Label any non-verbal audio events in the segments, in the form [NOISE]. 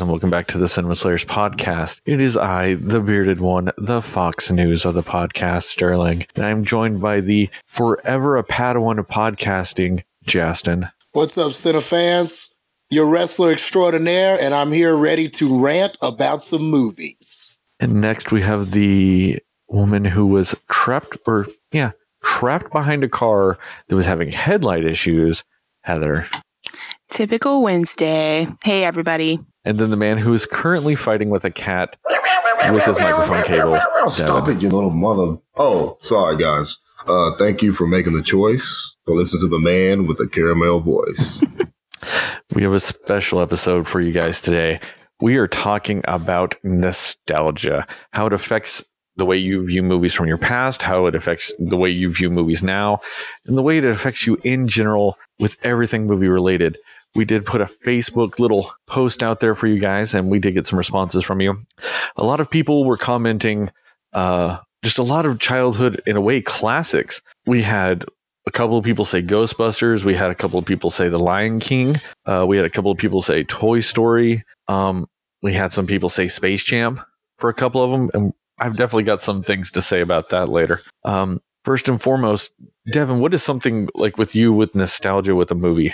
Hey guys, and welcome back to the Cinema Slayers podcast. It is I, the bearded one, the Fox News of the podcast, Sterling, and I'm joined by the forever a Padawan of podcasting, Justin. What's up, Cinefans? Your wrestler extraordinaire, and I'm here ready to rant about some movies. And next we have the woman who was trapped, or yeah, trapped behind a car that was having headlight issues, Heather. Typical Wednesday. Hey, everybody. And then the man who is currently fighting with a cat with his microphone cable. Stop Devin. it, you little mother. Oh, sorry, guys. Uh, thank you for making the choice to listen to the man with the caramel voice. [LAUGHS] We have a special episode for you guys today. We are talking about nostalgia, how it affects the way you view movies from your past, how it affects the way you view movies now, and the way it affects you in general with everything movie related. We did put a Facebook little post out there for you guys, and we did get some responses from you. A lot of people were commenting, uh, just a lot of childhood, in a way, classics. We had a couple of people say Ghostbusters. We had a couple of people say The Lion King. Uh, we had a couple of people say Toy Story. Um, we had some people say Space Jam for a couple of them, and I've definitely got some things to say about that later. Um, first and foremost, Devin, what is something like with you with nostalgia with a movie?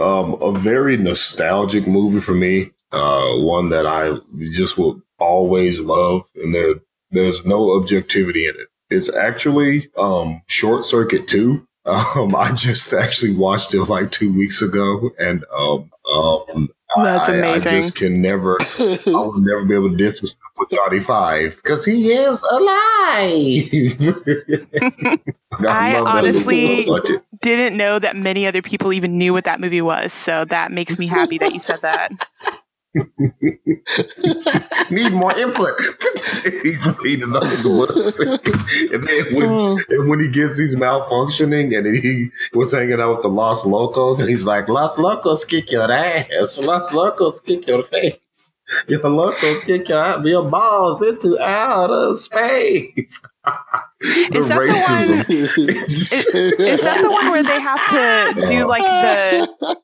Um, a very nostalgic movie for me. Uh, one that I just will always love, and there there's no objectivity in it. It's actually um, Short Circuit Two. [LAUGHS] Um, I just actually watched it like two weeks ago, and um, um, That's I, I just can never, I will never be able to distance with Johnny Five because he is alive. [LAUGHS] I that honestly- movie so much. Didn't know that many other people even knew what that movie was, so that makes me happy that you said that. [LAUGHS] need more input. [LAUGHS] he's reading those words. and then when, mm. and when he gets he's malfunctioning and he was hanging out with the Los Locos and he's like, Los Locos kick your ass. Los Locos kick your face. Your locos kick your, your balls into outer space. [LAUGHS] Is that the Is, is that the one where they have to do like the?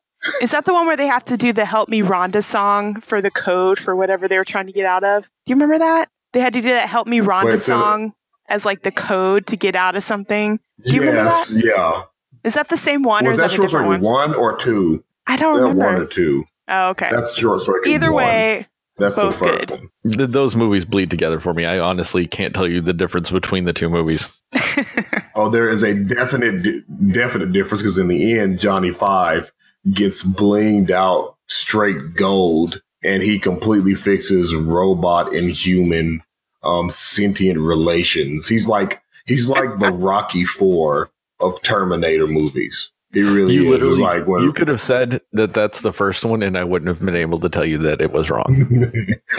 Is that the one where they have to do the "Help Me Rhonda" song for the code for whatever they were trying to get out of? Do you remember that? They had to do that "Help Me Rhonda" Wait, so- song as like the code to get out of something. Do you remember yes, yeah. Is that the same one or Was is that that, a short different circuit one? one or two? I don't That one remember. or two. Oh, okay. That's short circuit. Either one. way, that's both the first good. one. Th- those movies bleed together for me. I honestly can't tell you the difference between the two movies. [LAUGHS] Oh, there is a definite definite difference because in the end, Johnny Five gets blinged out straight gold, and he completely fixes robot and human um sentient relations. He's like he's like the Rocky Four of Terminator movies. He really You is. Literally, like when you could have said that that's the first one, and I wouldn't have been able to tell you that it was wrong. [LAUGHS]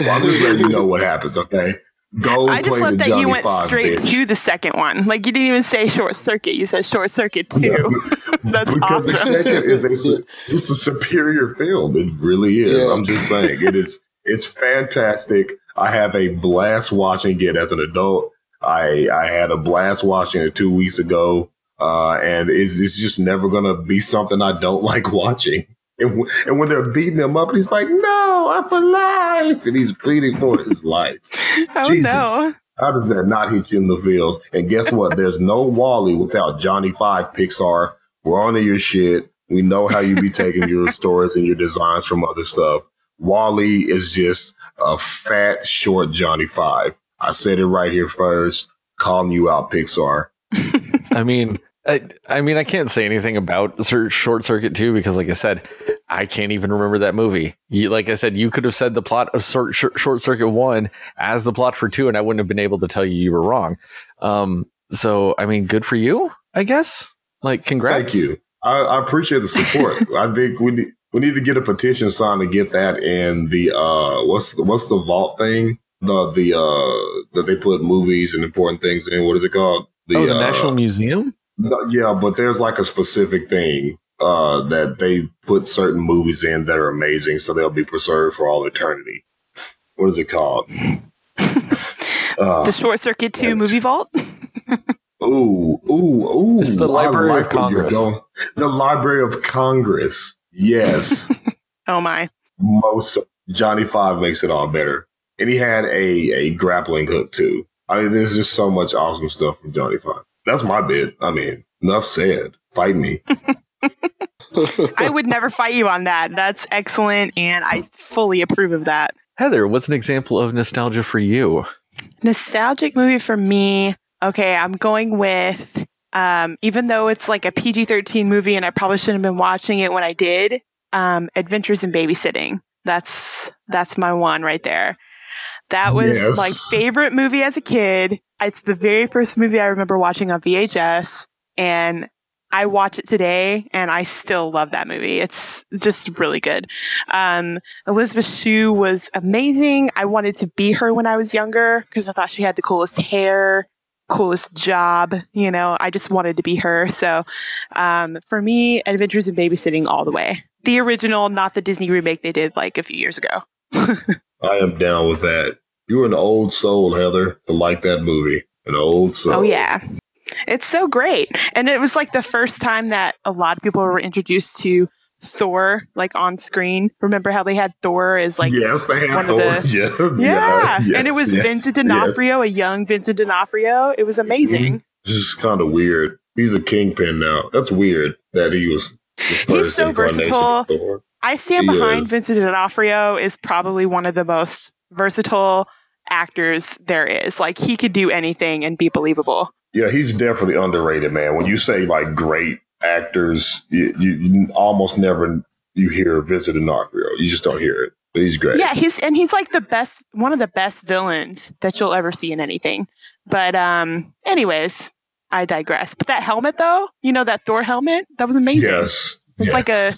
well, I'm just letting you know what happens. Okay, go. I just love that Johnny you went Five, straight bitch. to the second one. Like you didn't even say short circuit. You said short circuit [LAUGHS] two. [LAUGHS] That's because the awesome. second is a, su- it's a superior film. It really is. Yeah. I'm just saying it is. It's fantastic. I have a blast watching it as an adult. I I had a blast watching it two weeks ago, uh, and it's it's just never gonna be something I don't [LAUGHS] like watching. And, w- and when they're beating him up, he's like, "No, I'm alive," and he's pleading for his [LAUGHS] life. oh Jesus. no. How does that not hit you in the feels? And guess what? There's no WALL-E without Johnny Five Pixar. We're onto your shit. We know how you be taking your [LAUGHS] stories and your designs from other stuff. WALL-E is just a fat, short Johnny Five. I said it right here first. Calling you out, Pixar. I mean, I, I mean, I can't say anything about Short Circuit 2 because, like I said, I can't even remember that movie. You, like I said, you could have said the plot of Short, Short Circuit 1 as the plot for 2, and I wouldn't have been able to tell you you were wrong. Um, so, I mean, good for you, I guess. Like, congrats. Thank you. I, I appreciate the support. [LAUGHS] I think we need we need to get a petition signed to get that in the uh what's the, what's the vault thing the the uh that they put movies and important things in. What is it called? oh, the uh, National Museum? No, yeah, but there's like a specific thing uh, that they put certain movies in that are amazing, so they'll be preserved for all eternity. What is it called? [LAUGHS] Uh, The Short Circuit 2 yeah. movie vault? ooh, ooh, ooh! It's the Library of like where you're Congress. The Library of Congress. Yes, [LAUGHS] Oh my. most Johnny Five makes it all better. And he had a, a grappling hook too. I mean, there's just so much awesome stuff from Johnny Five. That's my bit. I mean, enough said. Fight me. [LAUGHS] [LAUGHS] I would never fight you on that. That's excellent, and I fully approve of that. Heather, what's an example of nostalgia for you? Nostalgic movie for me. Okay, I'm going with um, even though it's like a PG 13 movie and I probably shouldn't have been watching it when I did, um, Adventures in Babysitting. That's, that's my one right there. That was yes. my favorite movie as a kid. It's the very first movie I remember watching on VHS and I watch it today and I still love that movie. It's just really good. Um, Elizabeth Shue was amazing. I wanted to be her when I was younger because I thought she had the coolest hair coolest job. You know, I just wanted to be her. So, um, for me, Adventures in Babysitting all the way. The original, not the Disney remake they did like a few years ago. [LAUGHS] I am down with that. You're an old soul, Heather, to like that movie. An old soul. Oh, yeah. It's so great. And it was like the first time that a lot of people were introduced to Thor like on screen. Remember how they had Thor as like yes, they had one Thor. of the [LAUGHS] yeah, yeah. Yes, and it was yes, Vincent D'Onofrio, yes. a young Vincent D'Onofrio. It was amazing. Mm-hmm. This is kind of weird. He's a kingpin now. That's weird that he was. He's so versatile. I stand he behind is. Vincent D'Onofrio. Is probably one of the most versatile actors there is. Like he could do anything and be believable. Yeah, he's definitely underrated, man. When you say like great actors you, you, you almost never you hear Vincent D'Onofrio. You just don't hear it. But he's great. Yeah, he's and he's like the best one of the best villains that you'll ever see in anything. But um anyways, I digress. But that helmet though, you know that Thor helmet? That was amazing. Yes. It's yes. like a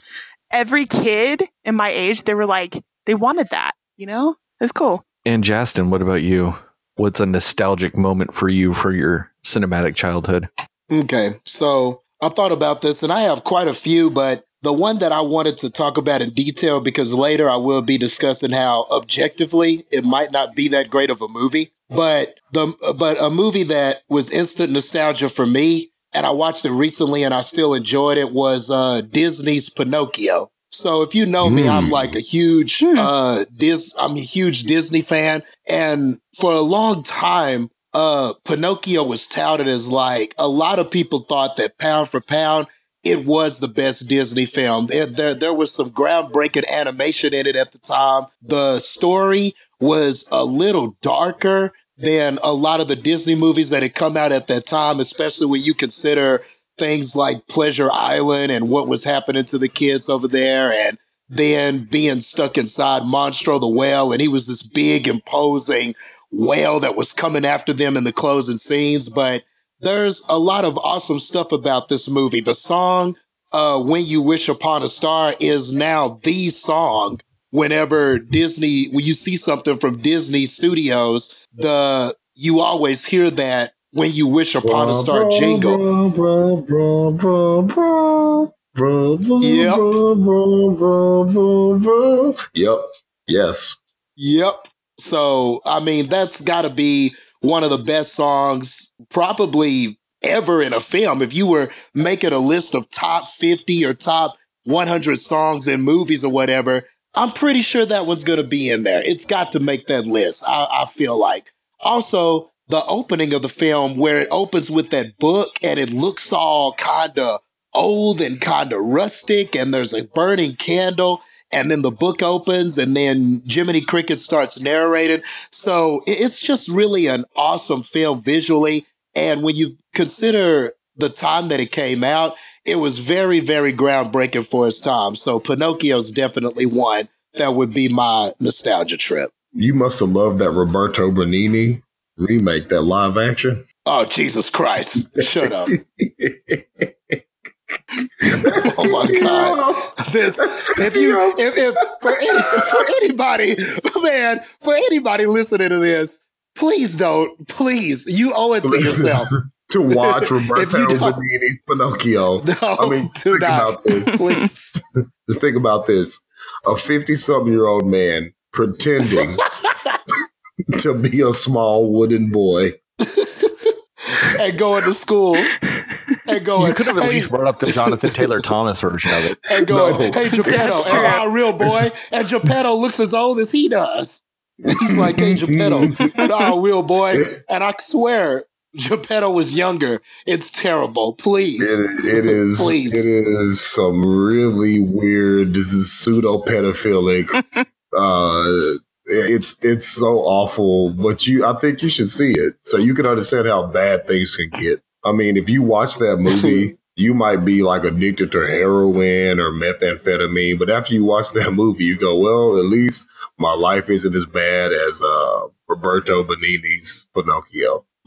every kid in my age, they were like they wanted that, you know? It's cool. And Justin, what about you? What's a nostalgic moment for you for your cinematic childhood? Okay. So I thought about this and I have quite a few, but the one that I wanted to talk about in detail because later I will be discussing how objectively it might not be that great of a movie, but the but a movie that was instant nostalgia for me and I watched it recently and I still enjoyed it was uh, Disney's Pinocchio. So if you know mm. me, I'm hmm. like a huge hmm. uh Dis I'm a huge Disney fan and for a long time uh, Pinocchio was touted as like a lot of people thought that pound for pound, it was the best Disney film. There, there, there was some groundbreaking animation in it at the time. The story was a little darker than a lot of the Disney movies that had come out at that time, especially when you consider things like Pleasure Island and what was happening to the kids over there and then being stuck inside Monstro the whale. And he was this big, imposing whale that was coming after them in the closing scenes. But there's a lot of awesome stuff about this movie. The song, uh, When You Wish Upon a Star is now the song whenever Disney, when you see something from Disney Studios, the, you always hear that when you wish upon a star jingle. Yep. Yep. Yes. Yep. So, I mean, that's got to be one of the best songs probably ever in a film. If you were making a list of top 50 or top 100 songs in movies or whatever, I'm pretty sure that one's going to be in there. It's got to make that list, I, I feel like. Also, the opening of the film where it opens with that book and it looks all kind of old and kind of rustic and there's a burning candle and then the book opens and then Jiminy Cricket starts narrating. So it's just really an awesome film visually. And when you consider the time that it came out, it was very, very groundbreaking for its time. So Pinocchio's definitely one that would be my nostalgia trip. You must have loved that Roberto Benigni remake, that live action. Oh, Jesus Christ. Shut up. oh my [LAUGHS] god! This if you if, if for any, for anybody, man, for anybody listening to this, please don't. Please, you owe it to yourself. To watch [LAUGHS] Roberto Benigni's Pinocchio. No, I mean, think not, about this. [LAUGHS] Please. [LAUGHS] Just think about this. A 50 something year old man pretending to be a small wooden boy and going to school and going. You could have at hey, least brought up the Jonathan Taylor Thomas version of it. And going, no. hey Geppetto, and a real boy. And Geppetto looks as old as he does. He's like, hey Geppetto, oh real boy. And I swear, Geppetto was younger. It's terrible. Please. it, it is. Please. It is some really weird. This is pseudo pedophilic. [LAUGHS] uh, it's it's so awful, but you I think you should see it so you can understand how bad things can get. I mean, if you watch that movie, [LAUGHS] you might be like addicted to heroin or methamphetamine, but after you watch that movie, you go, well, at least my life isn't as bad as uh, Roberto Benigni's Pinocchio. [LAUGHS]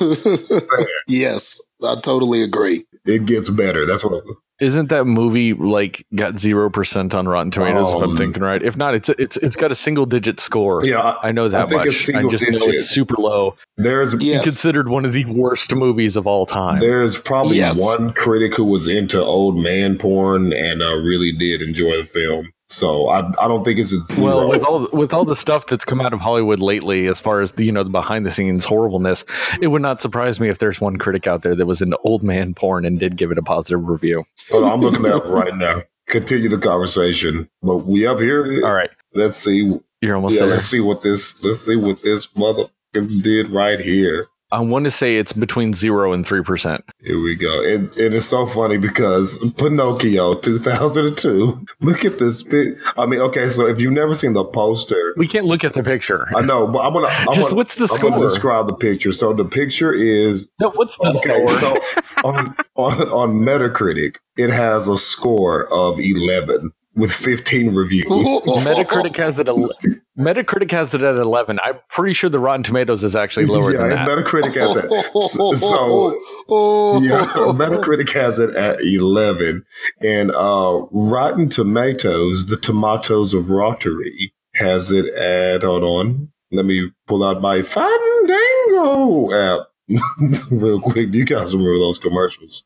[LAUGHS] yes, I totally agree. It gets better. That's what. I'm, isn't that movie like got zero percent on Rotten Tomatoes? Um, if I'm um, thinking right, if not, it's it's it's got a single digit score. Yeah, I know that I much. I just digit. know it's super low. There's yes. considered one of the worst movies of all time. There's probably yes. one critic who was into old man porn and uh, really did enjoy the film. So I, I don't think it's a well with all with all the stuff that's come out of Hollywood lately, as far as the you know the behind the scenes horribleness, it would not surprise me if there's one critic out there that was into old man porn and did give it a positive review. Well, I'm looking at right now. Continue the conversation, but we up here. All right, let's see. You're almost yeah. There. Let's see what this. Let's see what this mother did right here. I want to say it's between zero and three percent. Here we go, and, and it's so funny because Pinocchio, two thousand and two. Look at this. I mean, okay, so if you've never seen the poster, we can't look at the picture. I know, but I'm gonna I'm just gonna, what's the score? I'm gonna describe the picture. So the picture is no. What's the okay, score? So on, on on Metacritic, it has a score of eleven with 15 reviews. Metacritic has it. Ele- Metacritic has it at 11. I'm pretty sure the Rotten Tomatoes is actually lower yeah, than that. Metacritic has it. So, [LAUGHS] so yeah, [LAUGHS] Metacritic has it at 11, and uh, Rotten Tomatoes, the tomatoes of Rotary, has it at. Hold on, let me pull out my Fandango app [LAUGHS] real quick. You guys remember those commercials?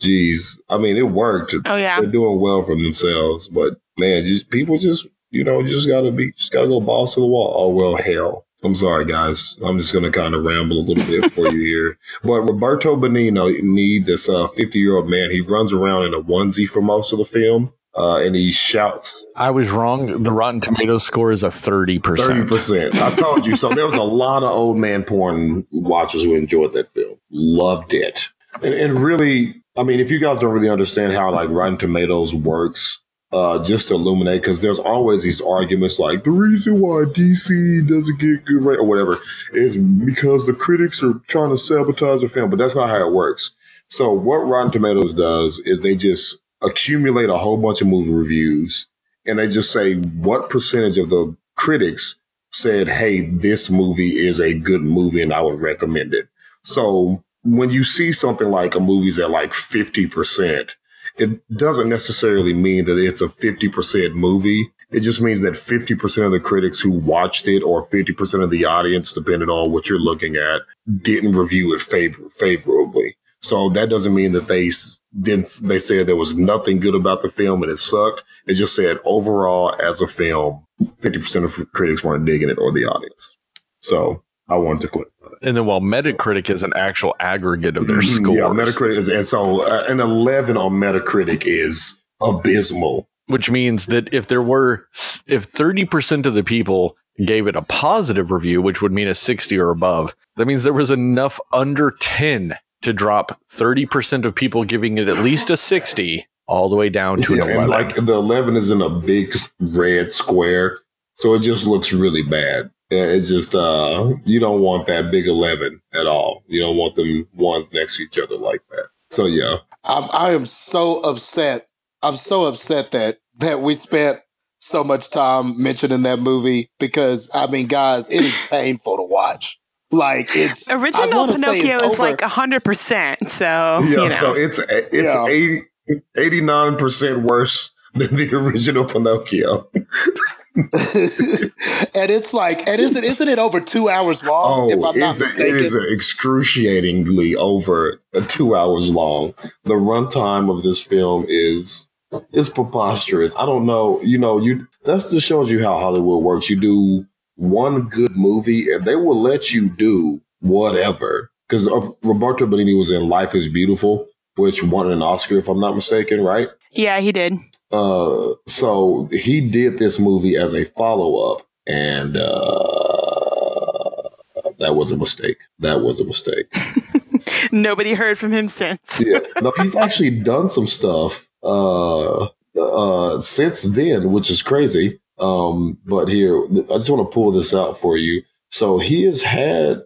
Jeez, I mean, it worked. Oh yeah, they're doing well for themselves, but man, just people just you know just gotta be just gotta go balls to the wall. Oh well, hell. I'm sorry, guys. I'm just gonna kind of ramble a little bit for you here. [LAUGHS] But Roberto Benigni need this 50 uh, year old man. He runs around in a onesie for most of the film. Uh, and he shouts. I was wrong. The Rotten Tomatoes score is a 30%. 30%. I told you. So there was a lot of old man porn watchers who enjoyed that film. Loved it. And, and really, I mean, if you guys don't really understand how like Rotten Tomatoes works, uh, just to illuminate, because there's always these arguments like the reason why DC doesn't get good rate or whatever is because the critics are trying to sabotage the film, but that's not how it works. So what Rotten Tomatoes does is they just accumulate a whole bunch of movie reviews and they just say what percentage of the critics said, "Hey, this movie is a good movie and I would recommend it." So when you see something like a movie's at like 50%, it doesn't necessarily mean that it's a 50% movie. It just means that 50% of the critics who watched it or 50% of the audience, depending on what you're looking at, didn't review it favor- favorably. So that doesn't mean that they didn't, they said there was nothing good about the film and it sucked. It just said overall as a film, 50% of critics weren't digging it or the audience. So I wanted to click. And then while Metacritic is an actual aggregate of their scores. Yeah, Metacritic is, and so uh, an 11 on Metacritic is abysmal. Which means that if there were, if 30% of the people gave it a positive review, which would mean a 60 or above, that means there was enough under 10 to drop 30% of people giving it at least a 60 all the way down to yeah, an 11. And like the 11 is in a big red square. So it just looks really bad. It's just uh, you don't want that big eleven at all. You don't want them ones next to each other like that. So yeah, I'm, I am so upset. I'm so upset that that we spent so much time mentioning that movie because I mean, guys, it is painful to watch. Like it's original Pinocchio is over. like hundred percent. So yeah, you know. so it's it's yeah. 89 percent worse than the [LAUGHS] original Pinocchio. [LAUGHS] [LAUGHS] and it's like, and isn't isn't it over two hours long? Oh, if I'm not mistaken, it is excruciatingly over two hours long. The runtime of this film is is preposterous. I don't know. You know, you that just shows you how Hollywood works. You do one good movie, and they will let you do whatever because Roberto Benigni was in Life is Beautiful, which won an Oscar, if I'm not mistaken, right? Yeah, he did. Uh, so he did this movie as a follow up, and uh, that was a mistake. That was a mistake. [LAUGHS] Nobody heard from him since. yeah, no, he's actually done some stuff uh, uh, since then, which is crazy. Um, but here, I just want to pull this out for you. So he has had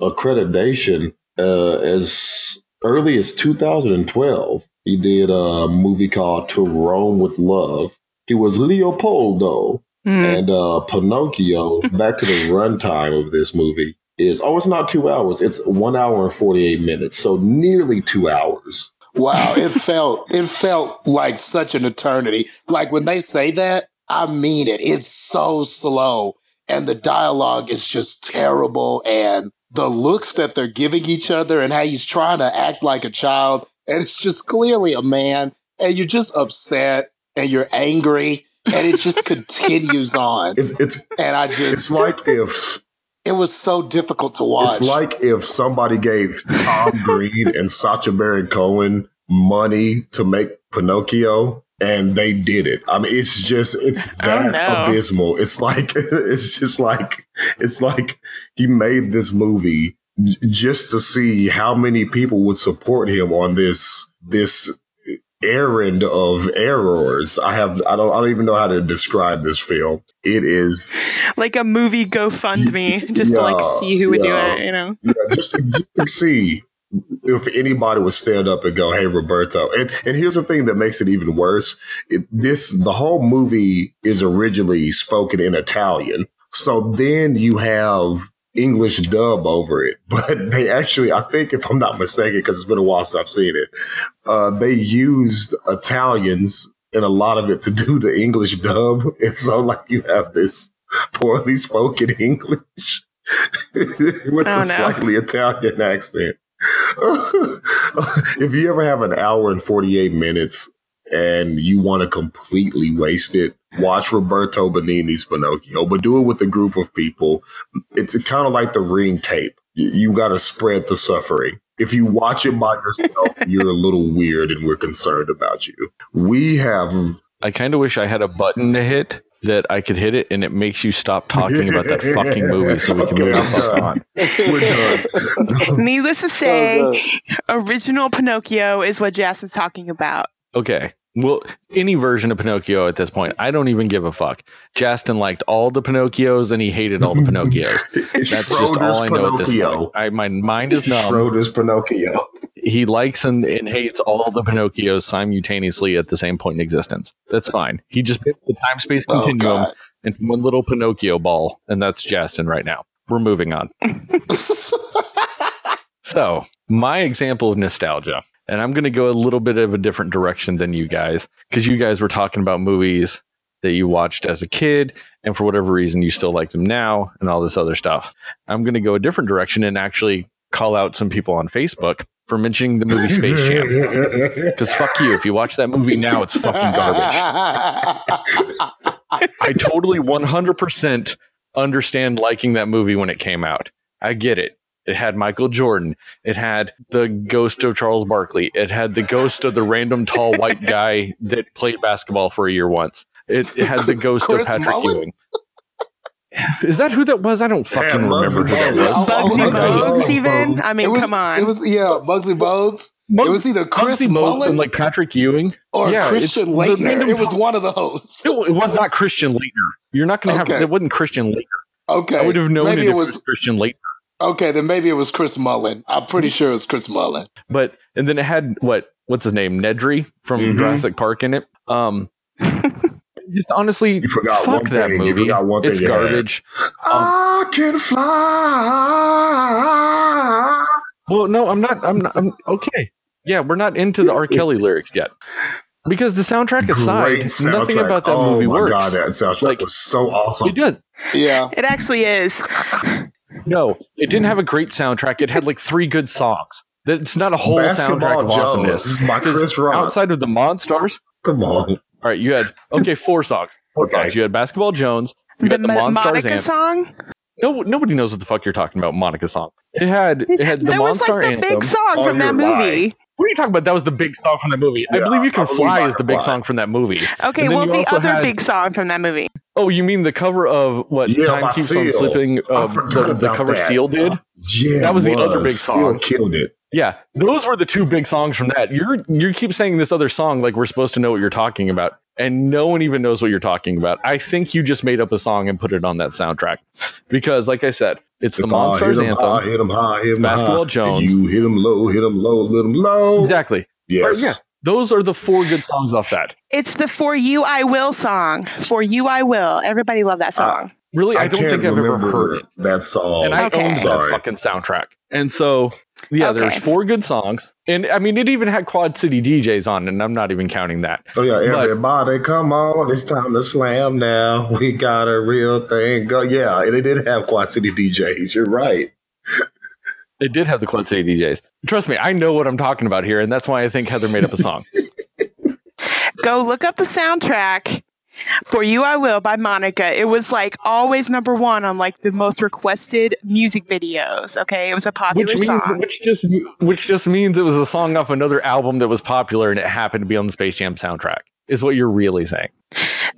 accreditation uh, as early as 2012. He did a movie called To Rome with Love. He was Leopoldo mm. and uh, Pinocchio. [LAUGHS] back to the runtime of this movie is oh, it's not two hours. It's one hour and 48 minutes. So nearly two hours. Wow, it [LAUGHS] felt it felt like such an eternity. Like when they say that, I mean it. It's so slow and the dialogue is just terrible and the looks that they're giving each other and how he's trying to act like a child and it's just clearly a man and you're just upset and you're angry and it just [LAUGHS] continues on. It's, it's and I just it's like if it was so difficult to watch. It's like if somebody gave Tom Green and Sacha Baron Cohen money to make Pinocchio and they did it. I mean, it's just it's [LAUGHS] that abysmal. It's like [LAUGHS] it's just like it's like he made this movie just to see how many people would support him on this this errand of errors. I have I don't I don't even know how to describe this film. It is like a movie GoFundMe just yeah, to like see who would yeah, do it, you know. yeah, just to, see if anybody would stand up and go, "Hey, Roberto," and and here's the thing that makes it even worse: it, this the whole movie is originally spoken in Italian, so then you have English dub over it, [LAUGHS] but they actually, I think, if I'm not mistaken, because it's been a while since I've seen it, uh, they used Italians in a lot of it to [LAUGHS] do the English dub. It's so like you have this poorly spoken [LAUGHS] English with oh, a no. slightly Italian accent. if you ever have an hour and 48 minutes and you want to completely waste it, watch Roberto Benigni's Pinocchio, but do it with a group of people. It's kind of like the ring tape. You got to spread the suffering. If you watch it by yourself, [LAUGHS] you're a little weird and we're concerned about you. We have. I kind of wish I had a button to hit that I could hit it and it makes you stop talking about that fucking movie so we can [LAUGHS] move on. We're done. [LAUGHS] Needless to say, oh, original Pinocchio is what Jess is talking about. Okay. Well, any version of Pinocchio at this point, I don't even give a fuck. Justin liked all the Pinocchios and he hated all the Pinocchios. [LAUGHS] That's just all I know Pinocchio. at this point. I, my mind is numb. Schroeder's Pinocchio. He likes and, and hates all the Pinocchios simultaneously at the same point in existence. That's fine. He just picked the time space oh, continuum oh, into one little Pinocchio ball, and that's Justin right now. We're moving on. [LAUGHS] so, my example of nostalgia and I'm going to go a little bit of a different direction than you guys because you guys were talking about movies that you watched as a kid and for whatever reason you still like them now and all this other stuff. I'm going to go a different direction and actually call out some people on Facebook for mentioning the movie Space Jam. [LAUGHS] Because fuck you. If you watch that movie now, it's fucking garbage. I totally 100% understand liking that movie when it came out. I get it. It had Michael Jordan. It had the ghost of Charles Barkley. It had the ghost of the random tall white guy that played basketball for a year once. It, it had the ghost of Patrick Mullen? Ewing. Is that who that was? I don't fucking yeah, remember who that was. Bugsy oh, Bogues, even. I mean, was, come on. It was yeah, Bugsy Bogues. it was either Chris Bugsy Mullen and like Patrick Ewing or yeah, Christian Laettner. It was one of those. It, it was not Christian Laettner. You're not going to okay. have it. Wasn't Christian Laettner. Okay, I would have known Maybe it, it was, was Christian Laettner. Okay, then maybe it was Chris Mullin. I'm pretty sure it was Chris Mullin. But and then it had what what's his name Nedry from mm-hmm. Jurassic Park in it. Um, [LAUGHS] just honestly, you forgot fuck that thing. movie. it's garbage. Um, I can fly. Well, no, I'm not. I'm not. I'm okay. Yeah, we're not into the R. Kelly lyrics yet. Because the soundtrack aside, soundtrack. nothing about that oh movie works. Oh my god, that soundtrack like, was so awesome. It did. Yeah, it actually is. No, it didn't have a great soundtrack. It had like three good songs. It's not a whole Basketball soundtrack of awesomeness. Chris outside of the Monstars. Come on. All right, you had okay four songs. Four okay. songs. You had Basketball Jones. You the, the Monstars Monica song. no nobody knows what the fuck you're talking about. Monica song. It had it had the that was Monster like the anthem. big song Oh, from that movie. lying. What are you talking about? That was the big song from that movie. I believe you can fly is the big Fly. song from that movie. Okay, And well, the other had- big song from that movie. Oh, you mean the cover of what Yeah, Time by Keeps on Seal. Slipping? Uh, forgot the, the cover that. Seal did. Yeah, That was the other big Seal song. killed it. Yeah, those were the two big songs from that. You're you keep saying this other song like we're supposed to know what you're talking about, and no one even knows what you're talking about. I think you just made up a song and put it on that soundtrack because, like I said, it's the If I Monstars hit 'em high, anthem. hit 'em high, hit 'em Basketball high. Jones. And you hit 'em low, hit 'em low, hit 'em low. Exactly. Yes. Or, yeah, those are the four good songs off that. It's the "For You I Will" song. "For You I Will." Everybody love that song. Really, I, don't think I've ever heard it, that song. and I Okay. own that Sorry. fucking soundtrack. And so, yeah, Okay. there's four good songs, and I mean, it even had Quad City DJs on, and I'm not even counting that. Oh yeah, But- everybody, come on! It's time to slam now. [LAUGHS] We got a real thing. Go, yeah, and it did have Quad City DJs. You're right. [LAUGHS] It did have the Quad City DJs. Trust me, I know what I'm talking about here, and that's why I think Heather made up a song. [LAUGHS] Go look up the soundtrack. "For You I Will" by Monica. It was like always number one on like the most requested music videos. Okay, it was a popular which means, song. which just, which just means it was a song off another album that was popular, and it happened to be on the Space Jam soundtrack. Is what you're really saying?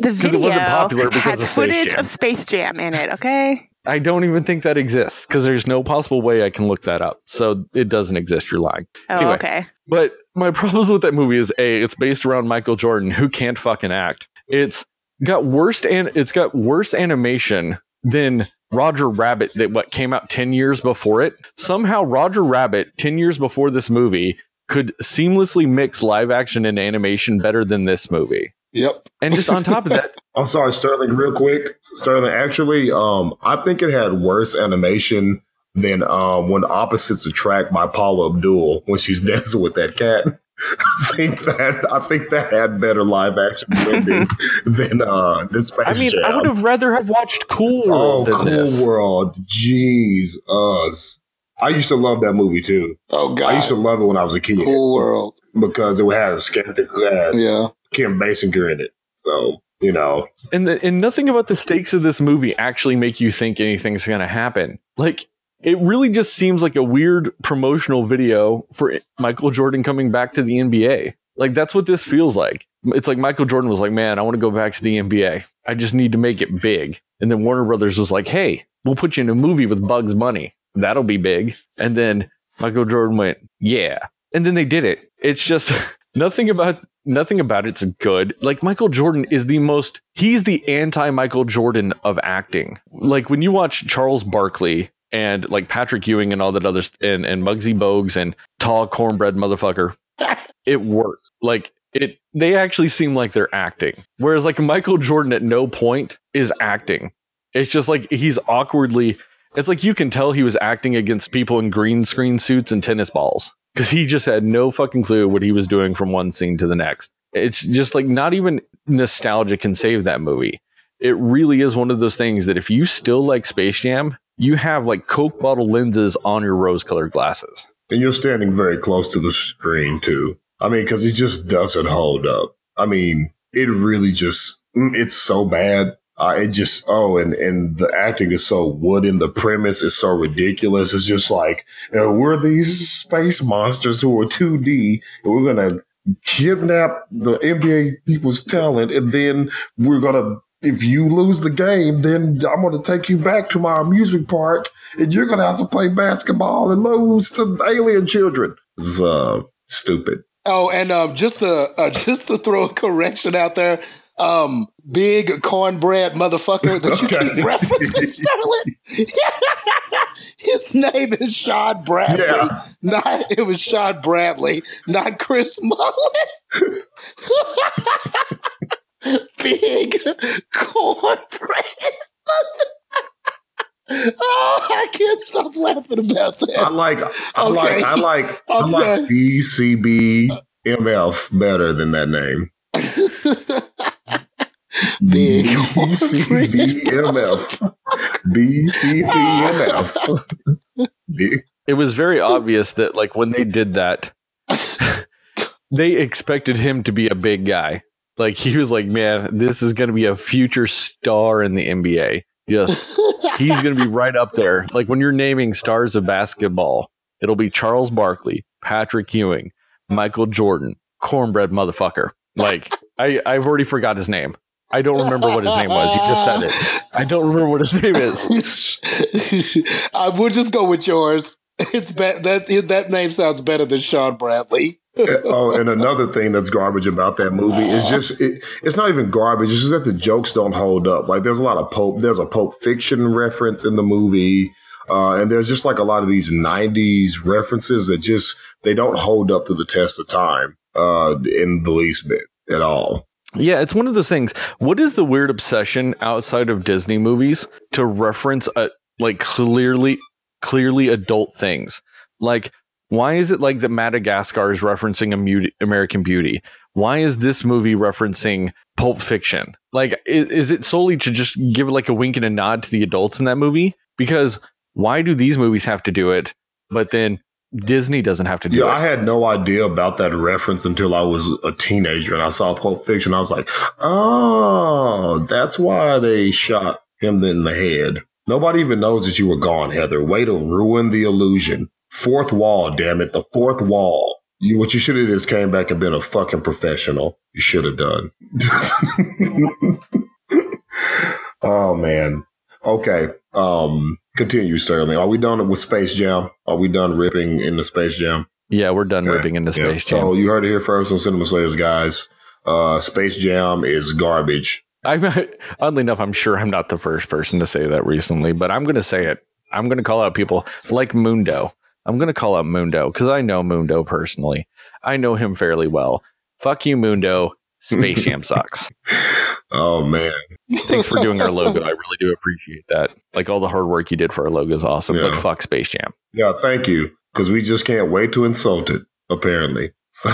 The it video wasn't popular because had of footage Jam. of Space Jam in it. Okay. I don't even think that exists because there's no possible way I can look that up. So it doesn't exist. You're lying. Oh, Anyway. okay. But my [LAUGHS] problems with that movie is a it's based around Michael Jordan who can't fucking act. It's got worst and it's got worse animation than Roger Rabbit that what came out 10 years before it. Somehow Roger Rabbit 10 years before this movie could seamlessly mix live action and animation better than this movie. Yep. And just on top of that, [LAUGHS] I'm sorry, Sterling. Real quick, Sterling. Actually, um, I think it had worse animation than um when opposites attract by Paula Abdul when she's [LAUGHS] dancing with that cat. I think that I think that had better live action rendering [LAUGHS] than uh than Space I mean, Jam. I would have rather have watched Cool Oh, World than Cool this. World. Jeez, us. I used to love that movie too. Oh god, I used to love it when I was a kid Cool world. because it had a skeptic had Yeah. Kim Basinger in it. So you know, And the, and nothing about the stakes of this movie actually make you think anything's going to happen. Like it really just seems like a weird promotional video for Michael Jordan coming back to the NBA. Like that's what this feels like. It's like Michael Jordan was like, "Man, I want to go back to the NBA. I just need to make it big." And then Warner Brothers was like, "Hey, we'll put you in a movie with Bugs Bunny. That'll be big." And then Michael Jordan went, "Yeah." And then they did it. It's just [LAUGHS] nothing about nothing about it's good. Like Michael Jordan is the most he's the anti Michael Jordan of acting. Like when you watch Charles Barkley and like Patrick Ewing and all that other and and Muggsy Bogues and tall cornbread motherfucker, [LAUGHS] it works. Like it they actually seem like they're acting. Whereas like Michael Jordan at no point is acting. It's just like he's awkwardly it's like you can tell he was acting against people in green screen suits and tennis balls because he just had no fucking clue what he was doing from one scene to the next. It's just like not even nostalgia can save that movie. It really is one of those things that if you still like Space Jam, you have like Coke bottle lenses on your rose colored glasses. and you're standing very close to the screen too. I mean, because it just doesn't hold up. I mean, it really just mm, it's so bad. Uh, it just oh, and and the acting is so wooden. The premise is so ridiculous. It's just like uh, we're these space monsters who are 2D, and we're gonna kidnap the NBA people's talent, and then we're gonna. If you lose the game, then I'm going to take you back to my amusement park, and you're going to have to play basketball and lose to alien children. It's uh, stupid. Oh, and um, just to uh, [LAUGHS] just to throw a correction out there, um, big cornbread motherfucker that you [LAUGHS] Okay. keep referencing, Sterling. [LAUGHS] His name is Shawn Bradley. Yeah. Not it was Shawn Bradley, not Chris Mullin. [LAUGHS] big cornbread. [LAUGHS] oh, I can't stop laughing about that. I that. like, I Okay. like, I like, I I'm like sorry. BCB MF better than that name. [LAUGHS] Big BCB MF. BCB MF. Big- It was very obvious that like when they did that, they expected him to be a big guy. Like he was like, man, this is going to be a future star in the NBA. Just [LAUGHS] he's going to be right up there. Like when you're naming stars of basketball, it'll be Charles Barkley, Patrick Ewing, Michael Jordan, cornbread motherfucker. Like I, I've already forgot his name. I don't remember what his name was. You just said it. I don't remember what his name is. [LAUGHS] Uh, I will just go with yours. It's be- that that name sounds better than Shawn Bradley. [LAUGHS] oh, and another thing that's garbage about that movie is just it, it's not even garbage. It's just that the jokes don't hold up. Like there's a lot of Pope. There's a Pulp Fiction reference in the movie. Uh, and there's just like a lot of these 90s references that just they don't hold up to the test of time uh, in the least bit at all. Yeah, it's one of those things. What is the weird obsession outside of Disney movies to reference a like clearly clearly adult things? Like why is it like that Madagascar is referencing a American Beauty? Why is this movie referencing Pulp Fiction? Like, is, is, it solely to just give like a wink and a nod to the adults in that movie? Because why do these movies have to do it, but then Disney doesn't have to do yeah, it? I had no idea about that reference until I was a teenager and I saw Pulp Fiction. I was like, oh, that's why they shot him in the head. Nobody even knows that you were gone, Heather. Way to ruin the illusion. Fourth wall, damn it. The fourth wall. You, what you should have is came back and been a fucking professional. You should have done. [LAUGHS] oh man. Okay. Um, continue, Sterling. Are we done with Space Jam? Are we done ripping in the Space Jam? Yeah, we're done okay. ripping into Space yeah. Jam. So you heard it here first on Cinema Slayers, guys. Uh, Space Jam is garbage. I'm [LAUGHS] oddly enough, I'm sure I'm not the first person to say that recently, but I'm going to say it. I'm going to call out people like Mundo. I'm going to call out Mundo because I know Mundo personally. I know him fairly well. Fuck you, Mundo. Space Jam [LAUGHS] sucks. Oh man. Thanks for doing our logo. I really do appreciate that. Like all the hard work you did for our logo is awesome, yeah. but fuck Space Jam. Yeah, thank you. Because we just can't wait to insult it, apparently. [LAUGHS] So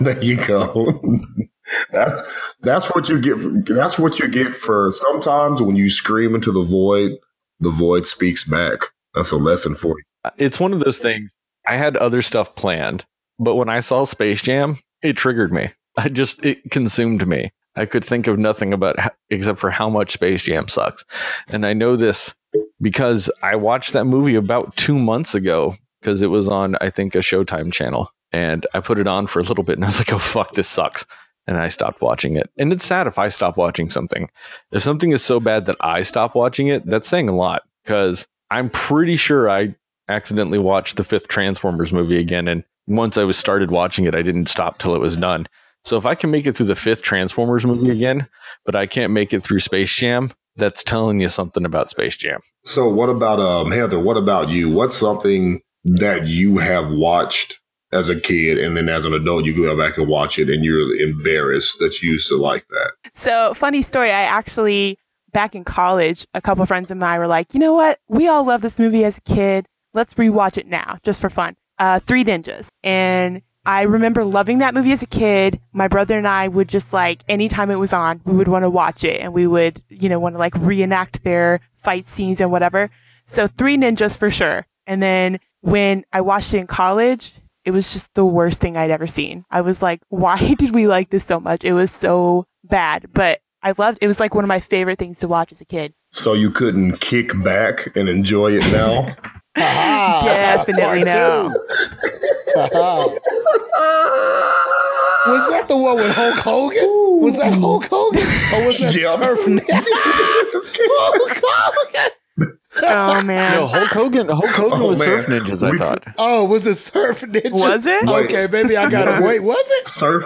there you go. [LAUGHS] that's that's what you get that's what you get for sometimes when you scream into the void, the void speaks back. That's a lesson for you. Uh, it's one of those things. I had other stuff planned, but when I saw Space Jam, it triggered me. I just it consumed me. I could think of nothing about except for how much Space Jam sucks. And I know this because I watched that movie about 2 months ago because it was on I think a Showtime channel and I put it on for a little bit and I was [LAUGHS] like, "Oh fuck, this sucks." And I stopped watching it. And it's sad if I stop watching something. If something is so bad that I stop watching it, that's saying a lot because I'm pretty sure I accidentally watched the fifth Transformers movie again and once I was started watching it, I didn't stop till it was done. So if I can make it through the fifth Transformers movie again, but I can't make it through Space Jam, that's telling you something about Space Jam. So what about um Heather, what about you? What's something that you have watched as a kid and then as an adult you go back and watch it and you're embarrassed that you used to like that? So funny story, I actually back in college, a couple friends of mine were like, you know what? We all love this movie as a kid. Let's rewatch it now, just for fun. Uh, Three Ninjas. And I remember loving that movie as a kid. My brother and I would just like, anytime it was on, we would want to watch it and we would, you know, want to like reenact their fight scenes and whatever. So Three Ninjas for sure. And then when I watched it in college, it was just the worst thing I'd ever seen. I was like, [LAUGHS] why did we like this so much? It was so bad, but I loved it. was like one of my favorite things to watch as a kid. So you couldn't kick back and enjoy it now? [LAUGHS] Uh-huh. Definitely no. Uh-huh. was that the one with Hulk Hogan? Was that Hulk Hogan? Or was that yep. Surf Ninja? [LAUGHS] Hulk Hogan. Oh man! No, Hulk Hogan. Hulk Hogan oh, was man. Surf Ninjas. I we, thought. Oh, was it Surf Ninjas? Was it? Okay, maybe I got to wait. Was it Surf?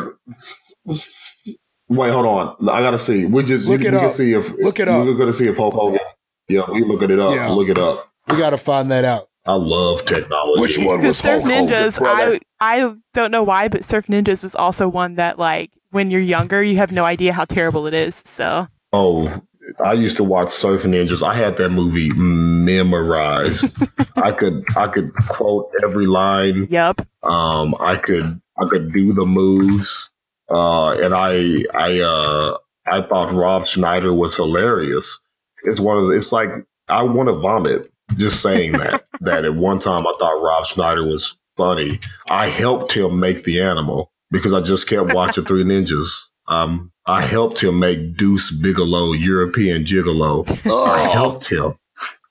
Wait, hold on. I gotta see. We just look you, it up. See if look it up. We're gonna see if Hulk Hogan. Yeah, we looking it up. Yeah. Look it up. We got to find that out. I love technology. Which one was Surf Hulk Ninjas? Hogan, I I don't know why, but Surf Ninjas was also one that like when you're younger, you have no idea how terrible it is. So. Oh, I used to watch Surf Ninjas. I had that movie memorized. [LAUGHS] I could I could quote every line. Yep. Um, I could I could do the moves. Uh, and I I uh I thought Rob Schneider was hilarious. It's one of the, it's like I want to vomit just saying that. [LAUGHS] that at one time I thought Rob Schneider was funny. I helped him make the animal because I just kept [LAUGHS] watching Three Ninjas. Um, I helped him make Deuce Bigalow European Gigolo. Oh. I helped him.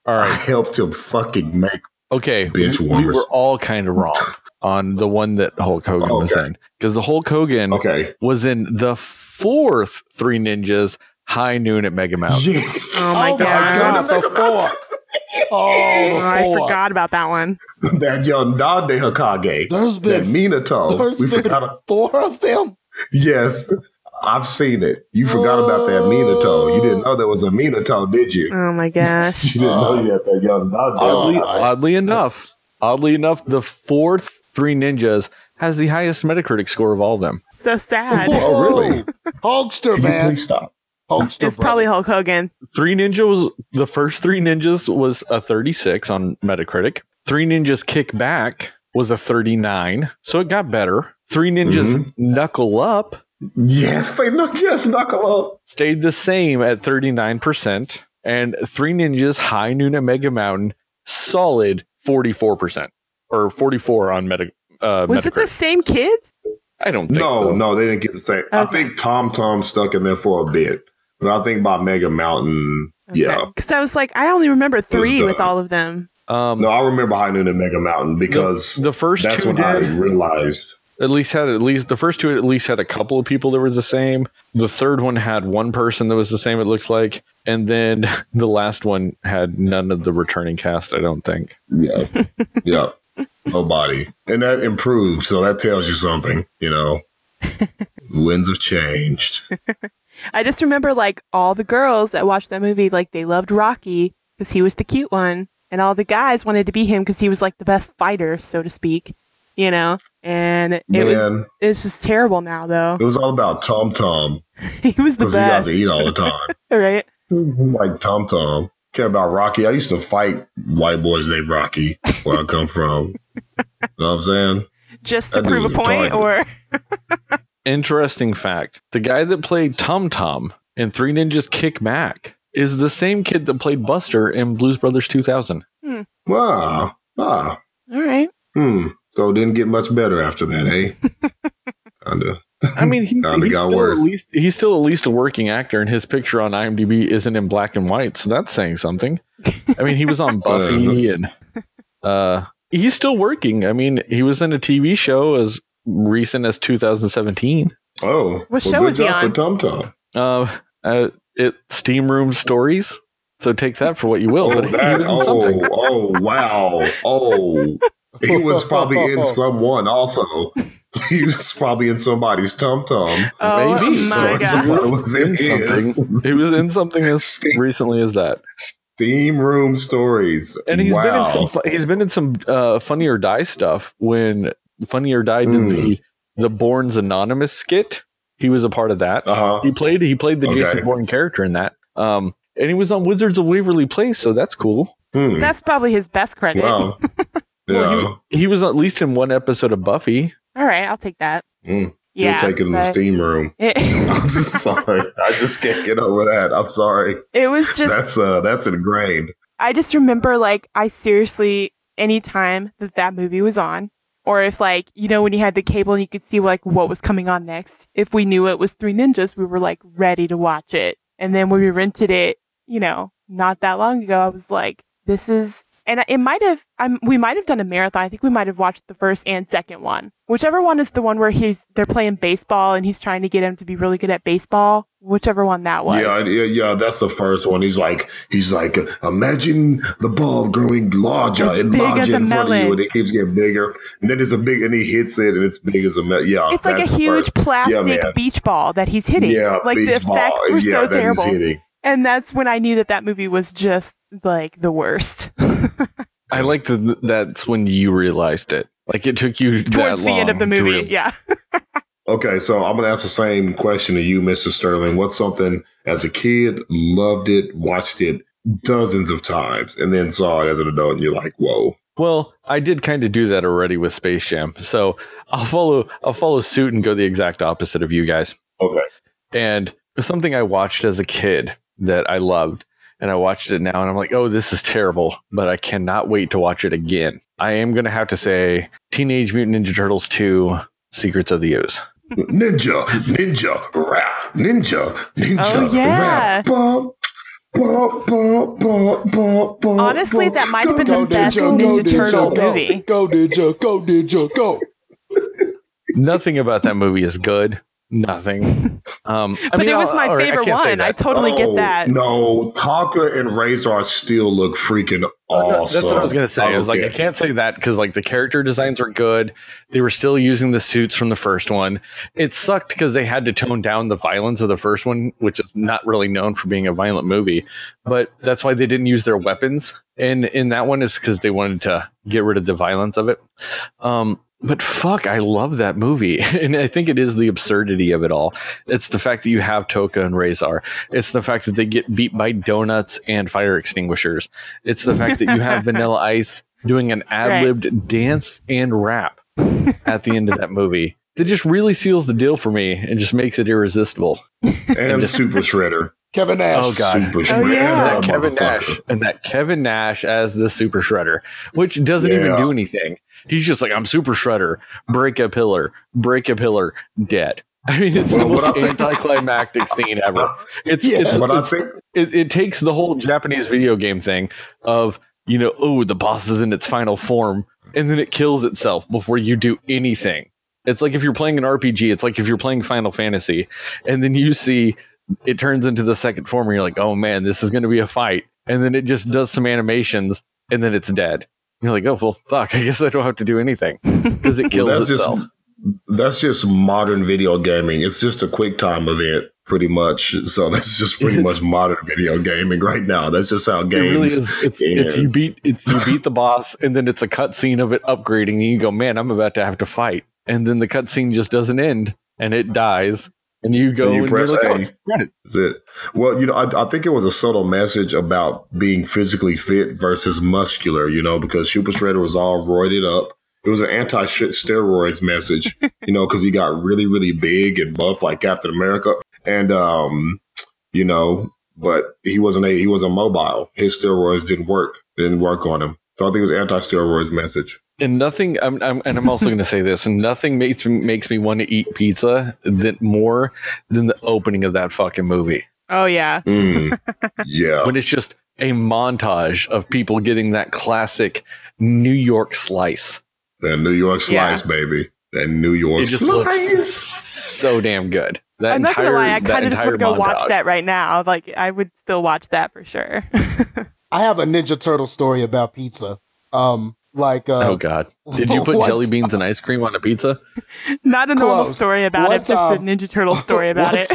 All I helped him fucking make. Okay. Bench we, we warmers. were all kind of wrong on the one that Hulk Hogan was Okay. in because the Hulk Hogan Okay. was in the fourth Three Ninjas High Noon at Mega Mountain. Yeah. [LAUGHS] Oh my oh god. my goodness, the four. Oh, Oh, I forgot about that one. [LAUGHS] that young Dade Hokage. There's That been Minato. there's We been forgot. four of them. Yes. I've seen it. You forgot about that Minato. You didn't know there was a Minato, did you? Oh my [LAUGHS] gosh. you didn't know you had that young Dade. Oddly, Oh, I- oddly enough, oddly enough, the fourth Three Ninjas has the highest Metacritic score of all of them. So sad. Oh, really? Hulkster, man. please stop? Hulkster. It's probably Hulk Hogan. Three Ninja was the first Three Ninjas was a 36 on Metacritic. Three Ninjas Kick Back was a 39, so it got better. Three Ninjas Mm-hmm. Knuckle Up Yes, they know. Yes, knuckle up. stayed the same at 39%, and Three Ninjas High Noon at Mega Mountain solid 44% or 44 on Meta. Uh, Was it the same kids? I don't think No, so. no, they didn't get the same. I think Tum Tum stuck in there for a bit, but I think about Mega Mountain, yeah. Because I was like, I only remember three with all of them. Um, No, I remember High Noon and Mega Mountain because the first that's two when I realized. at least had at least the first two at least had a couple of people that were the same. The third one had one person that was the same. It looks like, and then [LAUGHS] the last one had none of the returning cast. I don't think. Yeah, [LAUGHS] yeah, nobody, and that improved. So that tells you something, you know. [LAUGHS] Winds have changed. I just remember like all the girls that watched that movie, like they loved Rocky because he was the cute one, and all the guys wanted to be him because he was like the best fighter, so to speak. You know, and it was it's just terrible now though. it was all about Tum Tum [LAUGHS] he was the because he got to eat all the [LAUGHS] time. right? like Tum Tum. Care about Rocky. I used to fight white boys named Rocky where I come from. You know what I'm saying? Just to That prove a point, retarded. or [LAUGHS] Interesting fact: the guy that played Tum Tum in Three Ninjas Kick Back is the same kid that played Buster in Blues Brothers 2000. Wow. Ah. all right. Hmm. So it didn't get much better after that, eh? [LAUGHS] Kinda. I mean, he, [LAUGHS] Kinda he's, got still worse. at least, he's still at least a working actor, and his picture on IMDb isn't in black and white, so that's saying something. I mean, he was on [LAUGHS] Buffy, and uh, he's still working. I mean, he was in a TV show as recent as 2017. Oh. What show good was he on? For Tum Tum. Uh, uh, it Steam Room Stories. So take that for what you will. Oh, but that, was in something. oh, oh, wow. Oh. He was probably in [LAUGHS] someone also. He was probably in somebody's tum tum. Oh Maybe. my So god. someone was in in something. He was in something as Steam- recently as that, Steam Room Stories. and he's wow. been in some. He's been in some uh, Funny or Die stuff. When Funny or Die did Mm. the the Bourne's Anonymous skit, he was a part of that. Uh-huh. He played he played the Okay. Jason Bourne character in that. Um, and he was on Wizards of Waverly Place, so that's cool. Hmm. That's probably his best credit. Wow. [LAUGHS] Yeah. Well, he was at least in one episode of Buffy. All right, I'll take that. Mm. Yeah, You're taking the steam room. [LAUGHS] It, [LAUGHS] I'm just sorry. I just can't get over that. I'm sorry. it was just that's uh that's ingrained. I just remember like I seriously anytime that that movie was on or if like you know when you had the cable and you could see like what was coming on next if we knew it was Three Ninjas we were like ready to watch it. And then when we rented it you know not that long ago I was like this is and it might have I'm, we might have done a marathon I think we might have watched the first and second one whichever one is the one where he's they're playing baseball and he's trying to get him to be really good at baseball whichever one that was Yeah, yeah, yeah. That's the first one. He's like, he's like, imagine the ball growing larger As and big larger as a in front of you, and it keeps getting bigger. And then it's a big, and he hits it, and it's big as a melon. Yeah, It's like a huge first. plastic man. beach ball that he's hitting. Yeah, like the beach ball. effects were yeah, so terrible. And that's when I knew that that movie was just like the worst. I like that. That's when you realized it. Like it took you Towards that the end of the movie. real- Yeah. Okay, so I'm gonna ask the same question to you, Mr. Sterling. What's something as a kid loved it, watched it dozens of times, and then saw it as an adult, and you're like, whoa. Well, I did kind of do that already with Space Jam, so I'll follow. I'll follow suit and go the exact opposite of you guys. Okay. And something I watched as a kid that I loved, and I watched it now, and I'm like, oh, this is terrible, but I cannot wait to watch it again. I am gonna have to say, Teenage Mutant Ninja Turtles 2: Secrets of the Ooze. Ninja, ninja, rap, ninja, ninja, oh, rap. Oh, yeah. rap. Bum, Honestly, that might have been the best Ninja, Turtle movie. Go Ninja, go Ninja, go. Nothing about that movie is good. Nothing. [LAUGHS] Um, but mean, it was my favorite I one. I totally oh, get that. No, Tokka and Rahzar still look freaking awesome. that's what I was gonna say. I was like, I can't say that because like the character designs are good. They were still using the suits from the first one. It sucked because they had to tone down the violence of the first one, which is not really known for being a violent movie. But that's why they didn't use their weapons. And in that one is because they wanted to get rid of the violence of it. Um, but fuck, I love that movie. [LAUGHS] And I think it is the absurdity of it all. It's the fact that you have Tokka and Rahzar. It's the fact that they get beat by donuts and fire extinguishers. It's the fact that you have [LAUGHS] Vanilla Ice doing an ad libbed right. dance and rap at the end of that movie. That just really seals the deal for me and just makes it irresistible. And, and just, Super Shredder. Kevin Nash. Oh god. Super oh, yeah. Kevin Nash and that Kevin Nash as the Super Shredder, which doesn't yeah. even do anything. He's just like, I'm super shredder, break a pillar, break a pillar, dead. [LAUGHS] I mean, it's well, the most anticlimactic scene ever. It's, yeah, it's, but it's, I think it, it takes the whole Japanese video game thing of, you know, oh, the boss is in its final form, and then it kills itself before you do anything. It's like if you're playing an RPG, it's like if you're playing Final Fantasy, and then you see it turns into the second form, and you're like, oh man, this is going to be a fight. And then it just does some animations, and then it's dead. You're like, oh well, fuck. I guess I don't have to do anything because it [LAUGHS] kills that's itself. Just, that's just modern video gaming. It's just a quick time event, pretty much. So [LAUGHS] that's just pretty much [LAUGHS] modern video gaming right now. That's just how games. It really is. It's, it's you beat it's you beat the boss, and then it's a cutscene of it upgrading, and you go, man, I'm about to have to fight, and then the cutscene just doesn't end, and it dies, and you go and you press like, A. That's it. Well, you know, I, I, think it was a subtle message about being physically fit versus muscular. You know, because Super Shredder was all roided up. It was an anti-steroids message. you know, because he got really, really big and buff like Captain America, and um, you know, but he wasn't a he wasn't mobile. His steroids didn't work. Didn't work on him. So I think it was anti-steroids message. And nothing, I'm, I'm, and I'm also going to say this, and nothing makes me, makes me want to eat pizza that more than the opening of that fucking movie. Oh yeah, mm, [LAUGHS] yeah. when it's just a montage of people getting that classic New York slice. That New York slice, yeah. baby. That New York it just slice. looks so damn good. That I'm not gonna lie, I kind of just want to go montage. watch that right now. Like I would still watch that for sure. [LAUGHS] I have a Ninja Turtle story about pizza. Um, like, uh, oh god, did you [LAUGHS] put jelly beans and ice cream on a pizza? [LAUGHS] Not a normal story about it, just a Ninja Turtle [LAUGHS] story about it.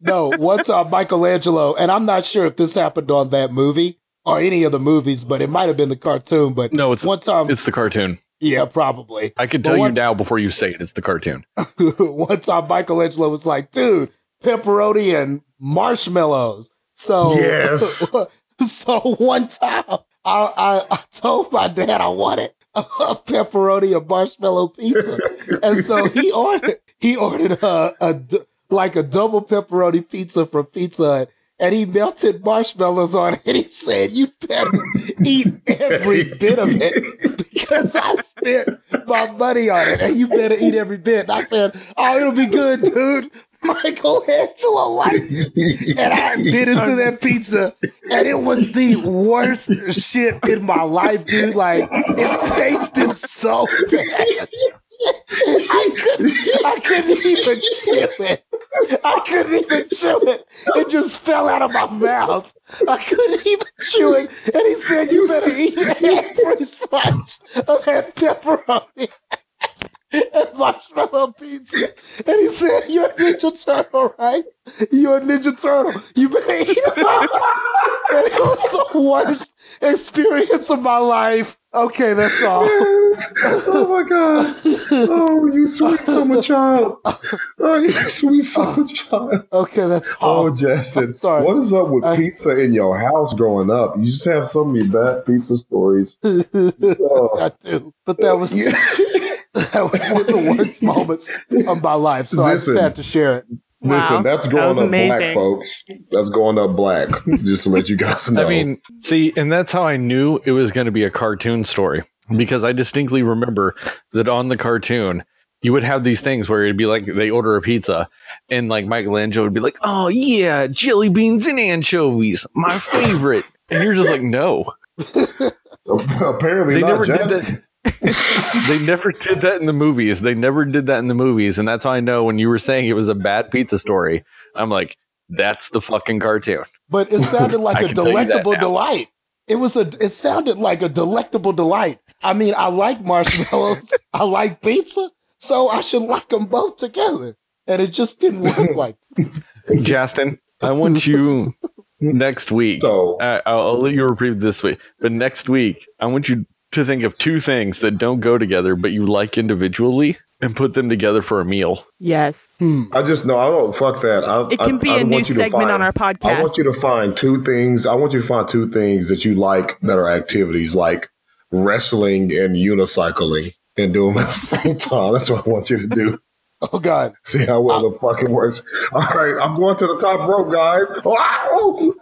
no, what's up, Michelangelo? And I'm not sure if this happened on that movie or any of the movies, but it might have been the cartoon. But no, it's one time it's the cartoon. Yeah, probably. I can tell you now before you say it. It's the cartoon. one time, Michelangelo was like, "Dude, pepperoni and marshmallows." So yes. [LAUGHS] so one time I, I, I told my dad I wanted [LAUGHS] a, pepperoni and marshmallow pizza, and so he [LAUGHS] ordered he ordered a, a like a double pepperoni pizza from Pizza Hut, and he melted marshmallows on it. And he said, "You better eat every bit of it because I spent my money on it, and you better eat every bit." And I said, "Oh, it'll be good, dude. Michelangelo like and I bit into that pizza and it was the worst shit in my life, dude. Like it tasted so bad. I couldn't I couldn't even chew it. I couldn't even chew it. It just fell out of my mouth. I couldn't even chew it. And he said, You better eat every slice of that pepperoni and marshmallow pizza. And he said, You're a Ninja Turtle, right? You're a Ninja Turtle. You better eat it. [LAUGHS] and it was the worst experience of my life. Okay, that's all. [LAUGHS] oh my god. Oh, you sweet summer child. Oh, you sweet summer child. Okay, that's all. Oh, Justin. Sorry. What is up with I, pizza in your house growing up? You just have so many bad pizza stories. [LAUGHS] Oh. I do. But that was yeah. [LAUGHS] that was one of the worst [LAUGHS] moments of my life. So Listen, I just had to share it. Wow. Listen, that's going that up amazing. black, folks. That's going up black. just to let you guys [LAUGHS] know. I mean, see, and that's how I knew it was going to be a cartoon story because I distinctly remember that on the cartoon, you would have these things where it'd be like they order a pizza and like Michelangelo would be like, oh yeah, jelly beans and anchovies, my favorite. and you're just like, no. Apparently, they not, never Jack. did that. [LAUGHS] they never did that in the movies. They never did that in the movies. And that's how I know when you were saying it was a bad pizza story, I'm like, that's the fucking cartoon. But it sounded [LAUGHS] like a can tell you that delectable delight. It was a. It sounded like a delectable delight. I mean, I like marshmallows. [LAUGHS] I like pizza, so I should like them both together. And it just didn't work like. Justin, I want you next week. So I, I'll, I'll let you repeat this week, but next week I want you to think of two things that don't go together, but you like individually, and put them together for a meal. Yes. Hmm. I just know I don't fuck that. I, It can I- be I a new want you to segment find- on our podcast. I want you to find two things. I want you to find two things that you like that are activities like wrestling and unicycling and do them at the [LAUGHS] same time. That's what I want you to do. [LAUGHS] Oh God! See how well the fucking works. All right, I'm going to the top rope, guys. Wow.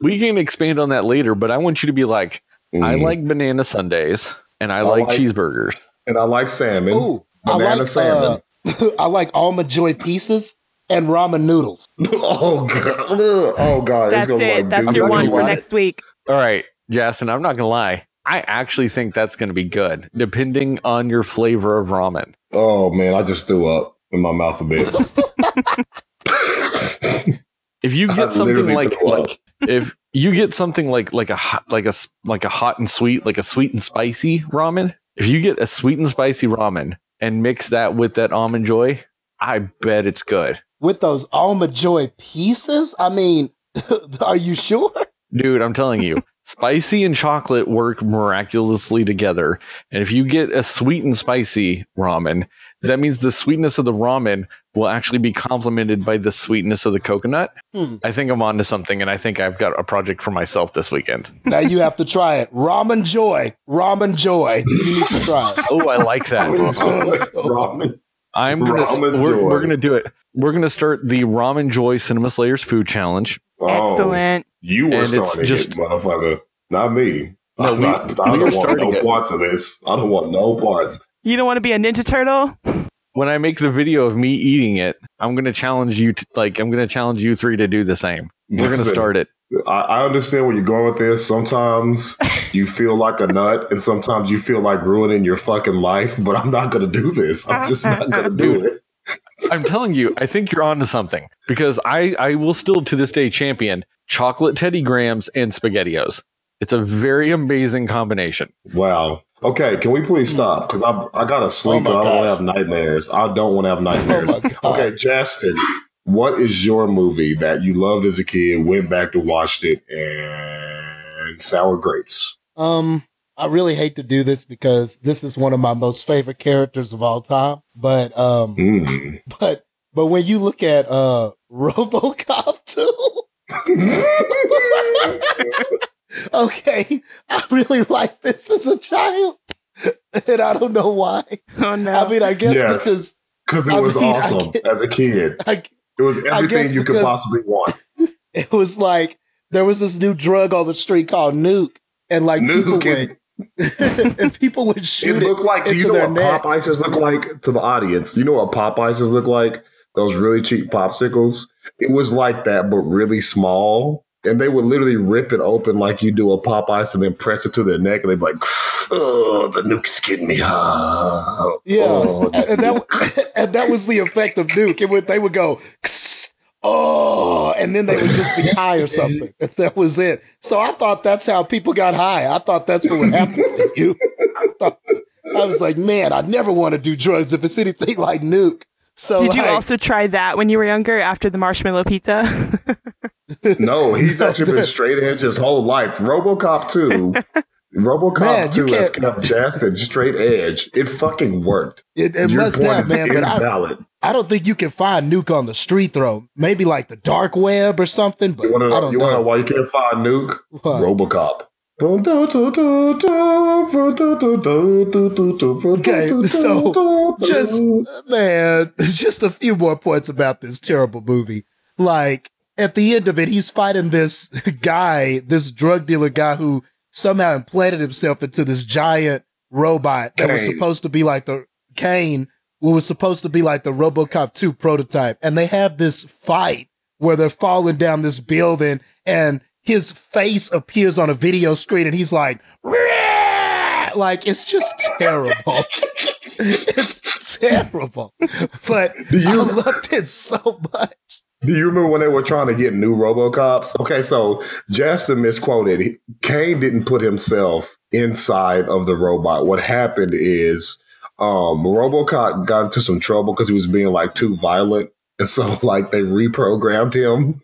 We can expand on that later, but I want you to be like, I Mm. like banana sundaes and I, I like, like- cheeseburgers. and I like salmon. Ooh, I banana like salmon. uh, [LAUGHS] I like almond joy pieces and ramen noodles. [LAUGHS] oh god. Oh god. That's gonna it. like That's do your one for like- next week. All right, Justin, I'm not gonna lie. I actually think that's gonna be good, depending on your flavor of ramen. Oh man, I just threw up in my mouth a bit. [LAUGHS] If you I get something like like if you get something like like a hot like a s- like a hot and sweet like a sweet and spicy ramen, if you get a sweet and spicy ramen and mix that with that almond joy, I bet it's good. with those almond joy pieces. I mean, [LAUGHS] are you sure? Dude, I'm telling you, spicy and chocolate work miraculously together. And if you get a sweet and spicy ramen, that means the sweetness of the ramen will actually be complemented by the sweetness of the coconut. Hmm. I think I'm onto something, and I think I've got a project for myself this weekend. Now you have to try it. Ramen joy, ramen joy. You need to try it. [LAUGHS] Oh, I like that. Ramen. I'm gonna Ramen we're, Joy. we're gonna do it. We're gonna start the Ramen Joy Cinema Slayers Food Challenge. Oh, Excellent. You were And it's starting just- it, motherfucker. Not me. No, I'm we- not- I we don't want no it. parts of this. I don't want no parts. You don't want to be a Ninja Turtle? When I make the video of me eating it, I'm gonna challenge you to like I'm gonna challenge you three to do the same. We're gonna start it. I, I understand where you're going with this. Sometimes [LAUGHS] you feel like a nut, and sometimes you feel like ruining your fucking life. But I'm not going to do this. I'm just not going to do it. I'm telling you, I think you're onto something because I, I will still to this day champion chocolate Teddy Grahams and SpaghettiOs. It's a very amazing combination. Wow. Okay, can we please stop? Because I I gotta sleep. my and I don't want to have nightmares. I don't want to have nightmares. Oh [LAUGHS] okay, Justin, what is your movie that you loved as a kid, went back to watched it, and sour grapes? Um, I really hate to do this because this is one of my most favorite characters of all time. But um, Mm. [LAUGHS] but but when you look at uh [LAUGHS] RoboCop 2, okay, I really like this as a child, and I don't know why. Oh no. I mean, I guess Yes. because Because it I was mean, awesome get- as a kid. I, It was everything you could possibly want. [LAUGHS] it was like there was this new drug on the street called Nuke, and like people Nuke and- would [LAUGHS] and people would shoot it. looked like. Do you know their what necks. pop ices look like to the audience? You know what pop ices look like? Those really cheap popsicles. It was like that, but really small. And they would literally rip it open like you do a Popeyes and then press it to their neck, and they'd be like, "Oh, the nuke's getting me." Oh, Yeah, oh, and, [LAUGHS] and that [LAUGHS] and that was the effect of Nuke. It would they would go, oh, and then they would just be high or something. [LAUGHS] That was it. So I thought that's how people got high. I thought that's what happens to you. I, thought, I was like, man, I never want to do drugs if it's anything like Nuke. So Did you like, also try that when you were younger after the marshmallow pizza? No, he's actually been straight edge his whole life. RoboCop two, RoboCop Man, two has kept Justin straight edge. It fucking worked. it, it must have, man. But I. I don't think you can find Nuke on the street though. Maybe like the dark web or something. But You to I don't you know. wanna know why you can't find Nuke? What? RoboCop. Okay, so just man, just a few more points about this terrible movie. Like at the end of it, he's fighting this [LAUGHS] guy, this drug dealer guy who somehow implanted himself into this giant robot that was supposed to be like the Kane what was supposed to be like the RoboCop 2 prototype. And they have this fight where they're falling down this building and his face appears on a video screen and he's like, Rah! like it's just terrible. [LAUGHS] it's terrible. But you, I loved it so much. Do you remember when they were trying to get new RoboCops? Okay, so Justin misquoted. Kane didn't put himself inside of the robot. What happened is um RoboCop got into some trouble because he was being like too violent. And so [LAUGHS] like they reprogrammed him.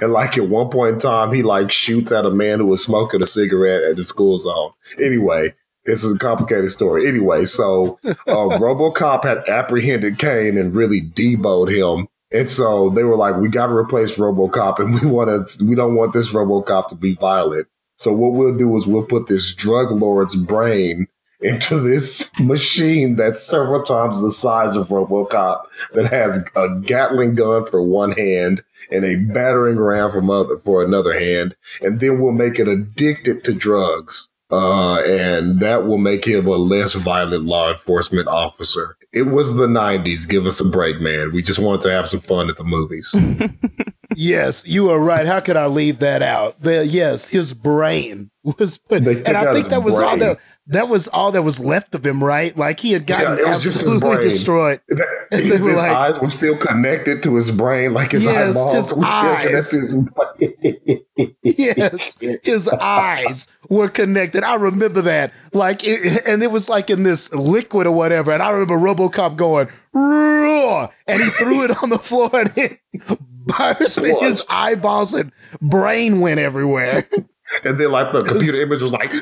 And like at one point in time, he like shoots at a man who was smoking a cigarette at the school zone. Anyway, this is a complicated story. Anyway, so uh, [LAUGHS] RoboCop had apprehended Kane and really deboed him. And so they were like, "We got to replace RoboCop, and we want to. We don't want this RoboCop to be violent. So what we'll do is we'll put this drug lord's brain into this [LAUGHS] machine that's several times the size of RoboCop that has a Gatling gun for one hand and a battering ram from other for another hand, and then we'll make it addicted to drugs." Uh, and that will make him a less violent law enforcement officer. It was the 90s. Give us a break, man. We just wanted to have some fun at the movies. [LAUGHS] yes, you are right. How could I leave that out? The, yes, his brain [LAUGHS] was put, and I think that was all that that was all that was left of him, right? Like he had gotten yeah, absolutely destroyed. [LAUGHS] His, [LAUGHS] his like, eyes were still connected to his brain, like his yes, eyeballs his were eyes. still connected. [LAUGHS] yes, his eyes were connected. I remember that. Like, it, and it was like in this liquid or whatever. And I remember RoboCop going, Roar! and he threw it on the floor and it burst in his eyeballs and brain went everywhere. And then like the computer image was like,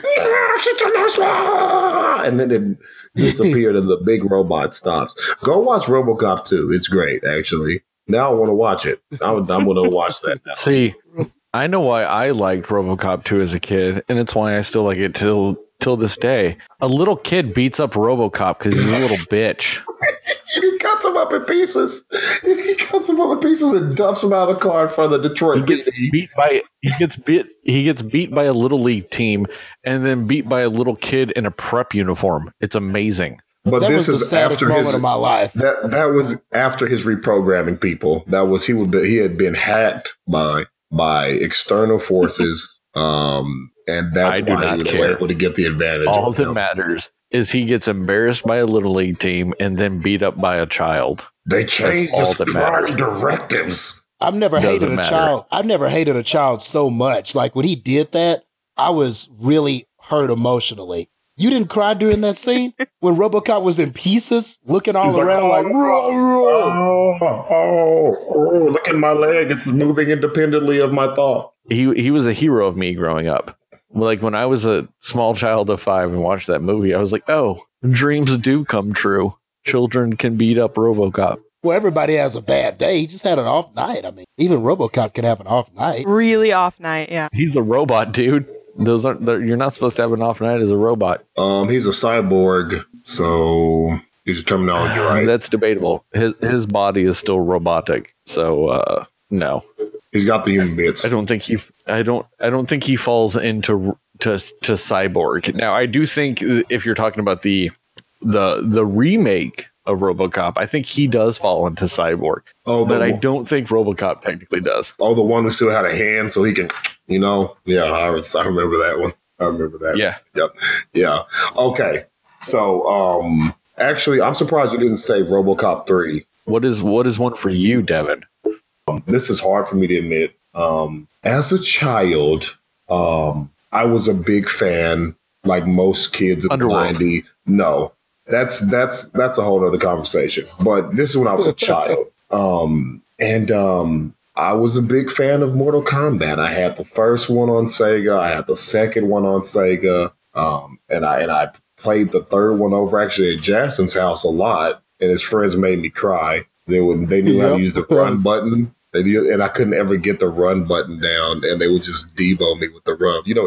and then it [LAUGHS] disappeared and the big robot stops. Go watch RoboCop 2. It's great, actually. Now I want to watch it. I'm, I'm going to watch that now. [LAUGHS] See, I know why I liked RoboCop 2 as a kid, and it's why I still like it till till this day. A little kid beats up RoboCop because he's a little bitch. [LAUGHS] he cuts him up in pieces. [LAUGHS] He cuts him up in pieces and dumps him out of the car in front of the Detroit. He gets beat by he gets beat he gets beat by a little league team and then beat by a little kid in a prep uniform. It's amazing. But that this is after moment his, of my life. That that was after his reprogramming people. That was he would he had been hacked by by external forces. [LAUGHS] um, and that's I do why not he was care. able to get the advantage. All that him. matters is he gets embarrassed by a little league team and then beat up by a child. They changed all the matters. directives. I've never Doesn't hated a matter. child. I've never hated a child so much. Like when he did that, I was really hurt emotionally. You didn't cry during that scene when RoboCop was in pieces, looking all He's around like, oh, like oh, oh, oh, oh, look at my leg; it's moving independently of my thought. He he was a hero of me growing up. Like when I was a small child of five and watched that movie, I was like, oh, dreams do come true. Children can beat up RoboCop. Well, everybody has a bad day. He just had an off night. I mean, even RoboCop can have an off night. Really off night, yeah. He's a robot, dude. Those aren't. You're not supposed to have an off night as a robot. Um, he's a cyborg, so use the terminology right. That's debatable. His his body is still robotic, so uh, no. He's got the human bits. I don't think he. I don't. I don't think he falls into to to cyborg. Now, I do think if you're talking about the the the remake of RoboCop, I think he does fall into cyborg. Oh, but I don't think RoboCop technically does. Oh, the one who still had a hand, so he can, you know. Yeah, I, was, I remember that one. I remember that. Yeah. Yep. Yeah. Okay. So, um, actually, I'm surprised you didn't say RoboCop three. What is what is one for you, Devin? This is hard for me to admit. Um, as a child, um, I was a big fan, like most kids in Underworld. the 90s. No, that's that's that's a whole other conversation. But this is when I was a [LAUGHS] child. Um, and um, I was a big fan of Mortal Kombat. I had the first one on Sega. I had the second one on Sega. Um, and I and I played the third one over actually at Jason's house a lot, and his friends made me cry. They would they knew yep. how to use the run button, and I couldn't ever get the run button down, and they would just debo me with the run. You know,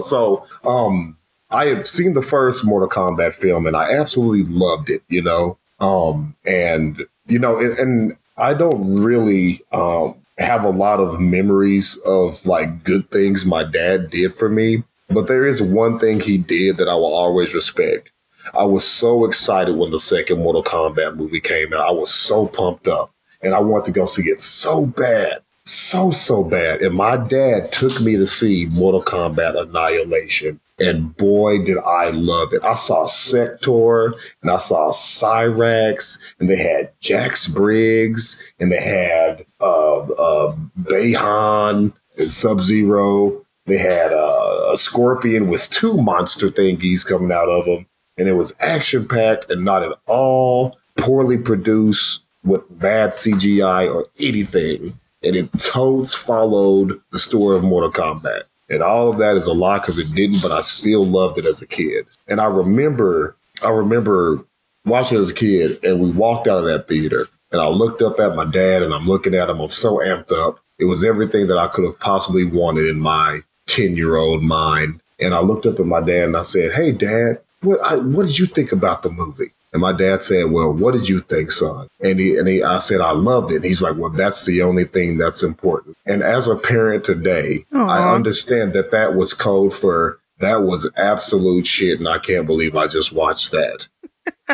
so um, I had seen the first Mortal Kombat film, and I absolutely loved it. You know, um, and you know, and, and I don't really um, have a lot of memories of like good things my dad did for me, but there is one thing he did that I will always respect. I was so excited when the second Mortal Kombat movie came out. I was so pumped up and I wanted to go see it so bad. So, so bad. And my dad took me to see Mortal Kombat Annihilation. And boy, did I love it. I saw Sector and I saw Cyrax and they had Jax Briggs and they had uh, uh, Bayhan and Sub Zero. They had uh, a scorpion with two monster thingies coming out of them. And it was action packed and not at all poorly produced with bad CGI or anything. And it totes followed the story of Mortal Kombat. And all of that is a lie because it didn't, but I still loved it as a kid. And I remember, I remember watching as a kid, and we walked out of that theater, and I looked up at my dad, and I'm looking at him. I'm so amped up. It was everything that I could have possibly wanted in my 10 year old mind. And I looked up at my dad and I said, Hey, dad, what, I, what did you think about the movie? And my dad said, "Well, what did you think, son?" And he and he, I said, "I loved it." And he's like, "Well, that's the only thing that's important." And as a parent today, Aww. I understand that that was code for that was absolute shit, and I can't believe I just watched that.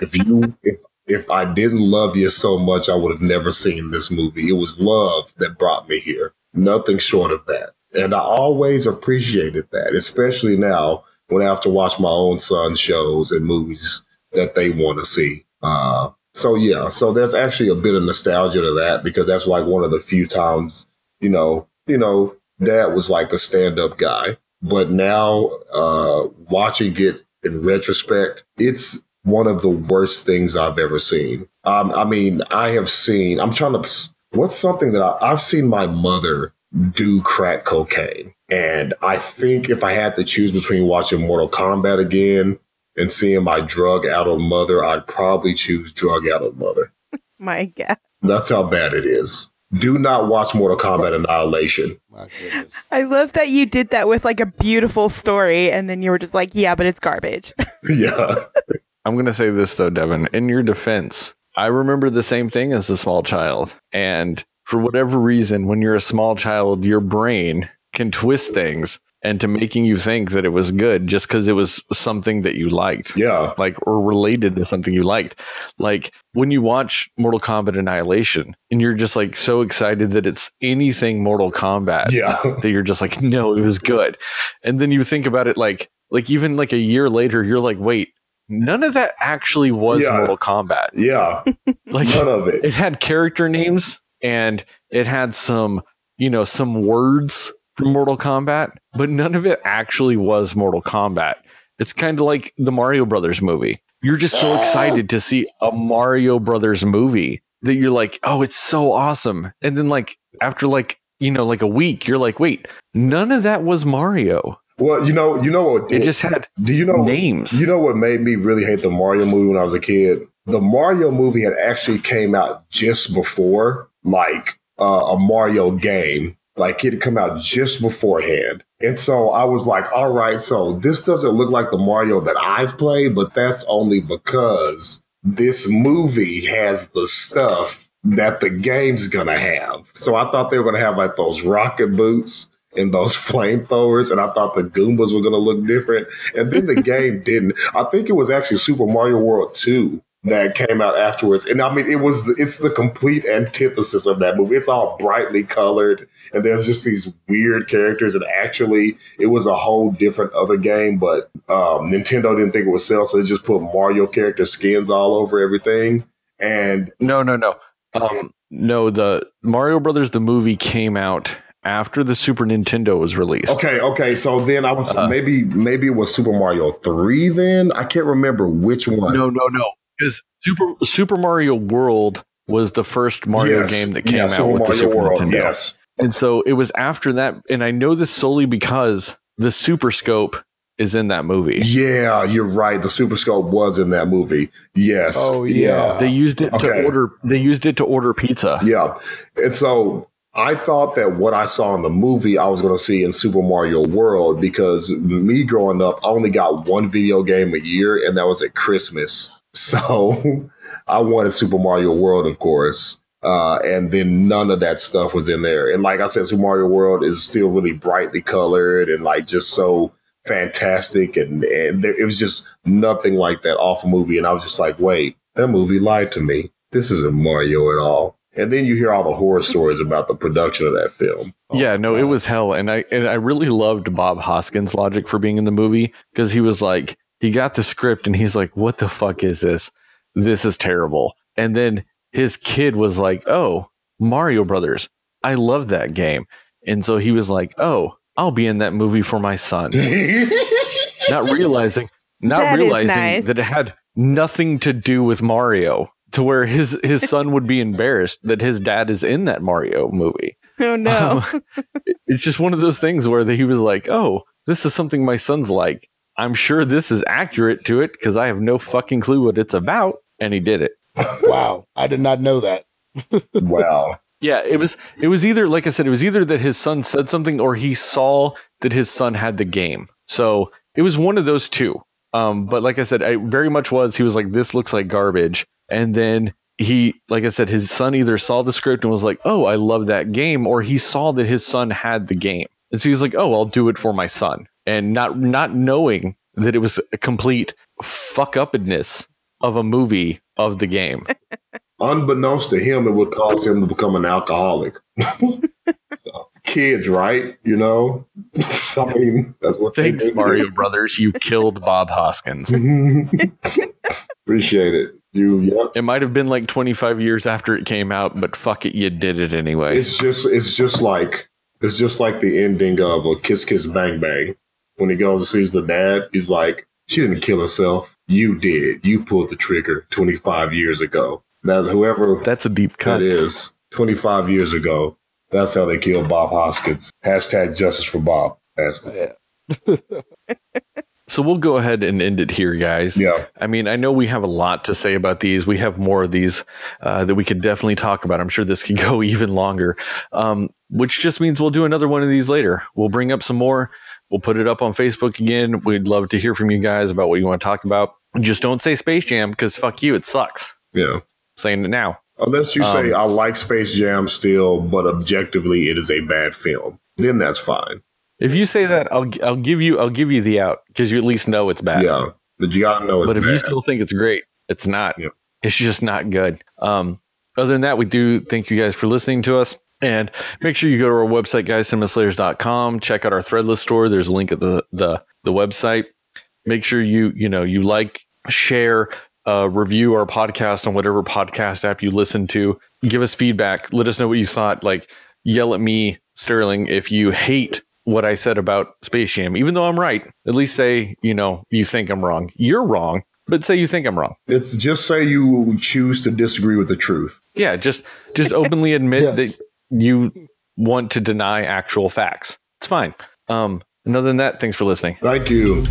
if you if if I didn't love you so much, I would have never seen this movie. It was love that brought me here, nothing short of that. And I always appreciated that, especially now when I have to watch my own son's shows and movies that they want to see. Uh, so yeah, so there's actually a bit of nostalgia to that because that's like one of the few times, you know, you know, dad was like a stand-up guy, but now uh, watching it in retrospect, it's one of the worst things I've ever seen. Um, I mean, I have seen. I'm trying to. What's something that I, I've seen my mother do crack cocaine, and I think if I had to choose between watching Mortal Kombat again and seeing my drug addled mother, I'd probably choose drug addled mother. [LAUGHS] my God. That's how bad it is. Do not watch Mortal Kombat Annihilation. I love that you did that with like a beautiful story, and then you were just like, yeah, but it's garbage. [LAUGHS] yeah. [LAUGHS] I'm going to say this though, Devin. In your defense, I remember the same thing as a small child. And for whatever reason, when you're a small child, your brain can twist things into making you think that it was good just because it was something that you liked. Yeah. Like, or related to something you liked. Like when you watch Mortal Kombat Annihilation and you're just like so excited that it's anything Mortal Kombat. Yeah. [LAUGHS] That you're just like, no, it was good. And then you think about it like, like even like a year later, you're like, wait, none of that actually was yeah. Mortal Kombat. Yeah. like none of it. It had character names and it had some, you know, some words from Mortal Kombat, but none of it actually was Mortal Kombat. It's kind of like the Mario Brothers movie. You're just so excited to see a Mario Brothers movie that you're like, oh, it's so awesome. And then like after like, you know, like a week, you're like, wait, none of that was Mario. Well, you know, you know what it just had do you know names. You know what made me really hate the Mario movie when I was a kid? The Mario movie had actually came out just before like uh, a Mario game like it had come out just beforehand. And so I was like, all right, so this doesn't look like the Mario that I've played, but that's only because this movie has the stuff that the game's gonna have. So I thought they were gonna have like those rocket boots and those [LAUGHS] flamethrowers, and I thought the Goombas were gonna look different. And then the [LAUGHS] game didn't. I think it was actually Super Mario World 2 that came out afterwards. And I mean, it was it's the complete antithesis of that movie. It's all brightly colored, and there's just these weird characters. And actually, it was a whole different other game, but um, Nintendo didn't think it would sell, so they just put Mario character skins all over everything. And no, no, no, um, no. The Mario Brothers the movie came out after the Super Nintendo was released. Okay, okay. So then I was uh, maybe maybe it was Super Mario 3 then. I can't remember which one. No, no, no because Super Super Mario World was the first Mario yes. game that came yeah, out Super with Mario the Super World, Nintendo. Yes. And so it was after that, and I know this solely because the Super Scope is in that movie. Yeah, you're right. The Super Scope was in that movie. Yes. Oh yeah. They used it okay. to order. They used it to order pizza. Yeah, and so I thought that what I saw in the movie, I was going to see in Super Mario World because me growing up, I only got one video game a year, and that was at Christmas. So [LAUGHS] I wanted Super Mario World, of course. Uh, and then none of that stuff was in there. And like I said, Super Mario World is still really brightly colored and like just so fantastic, and, and there, it was just nothing like that awful movie. And I was just like, wait, that movie lied to me. This isn't Mario at all. And then you hear all the horror stories about the production of that film. Oh yeah, no, God. it was hell, and I and I really loved Bob Hoskins' logic for being in the movie because he was like, he got the script and he's like, "What the fuck is this? This is terrible." And then his kid was like, "Oh, Mario Brothers, I love that game," and so he was like, "Oh, I'll be in that movie for my son," [LAUGHS] not realizing, not that realizing nice. that it had nothing to do with Mario to where his his son would be embarrassed that his dad is in that Mario movie. Oh no! Um, it's just one of those things where he was like, "Oh, this is something my son's like. I'm sure this is accurate to it because I have no fucking clue what it's about." And he did it. [LAUGHS] wow, I did not know that. [LAUGHS] wow. Yeah, it was it was either like I said, it was either that his son said something or he saw that his son had the game. So it was one of those two. Um, but like I said, I very much was he was like, This looks like garbage. And then he, like I said, his son either saw the script and was like, "Oh, I love that game," or he saw that his son had the game, and so he's like, "Oh, I'll do it for my son," and not not knowing that it was a complete fuck upness of a movie of the game. [LAUGHS] Unbeknownst to him, it would cause him to become an alcoholic. [LAUGHS] so, kids, right? You know, [LAUGHS] I mean, that's what. Thanks, Mario Brothers. You killed Bob Hoskins. Appreciate it. You, yep. It might have been like 25 years after it came out, but fuck it, you did it anyway. It's just, it's just like, it's just like the ending of a Kiss Kiss Bang Bang. When he goes and sees the dad, he's like, she didn't kill herself. You did. You pulled the trigger 25 years ago. Now, whoever that's a deep cut. That is 25 years ago. That's how they killed Bob Hoskins. Hashtag justice for Bob. Yeah. [LAUGHS] So we'll go ahead and end it here, guys. Yeah. I mean, I know we have a lot to say about these. We have more of these uh, that we could definitely talk about. I'm sure this could [LAUGHS] go even longer, um, which just means we'll do another one of these later. We'll bring up some more. We'll put it up on Facebook again. We'd love to hear from you guys about what you want to talk about. Just don't say Space Jam because fuck you, it sucks. Yeah. I'm saying it now. Unless you um, say I like Space Jam still, but objectively it is a bad film, then that's fine. If you say that, I'll I'll give you I'll give you the out because you at least know it's bad. Yeah, but you gotta know. but if bad. you still think it's great, it's not. Yeah. It's just not good. Um, other than that, we do thank you guys for listening to us. And make sure you go to our website, guys, Check out our threadless store. There's a link at the, the, the website. Make sure you, you know, you like, share, uh, review our podcast on whatever podcast app you listen to. Give us feedback. Let us know what you thought. Like, yell at me, Sterling, if you hate what I said about Space Jam, even though I'm right. At least say, you know, you think I'm wrong. You're wrong, but say you think I'm wrong. It's just say you choose to disagree with the truth. Yeah, just just openly admit yes. that you want to deny actual facts. It's fine. Um, and other than that, thanks for listening. Thank you.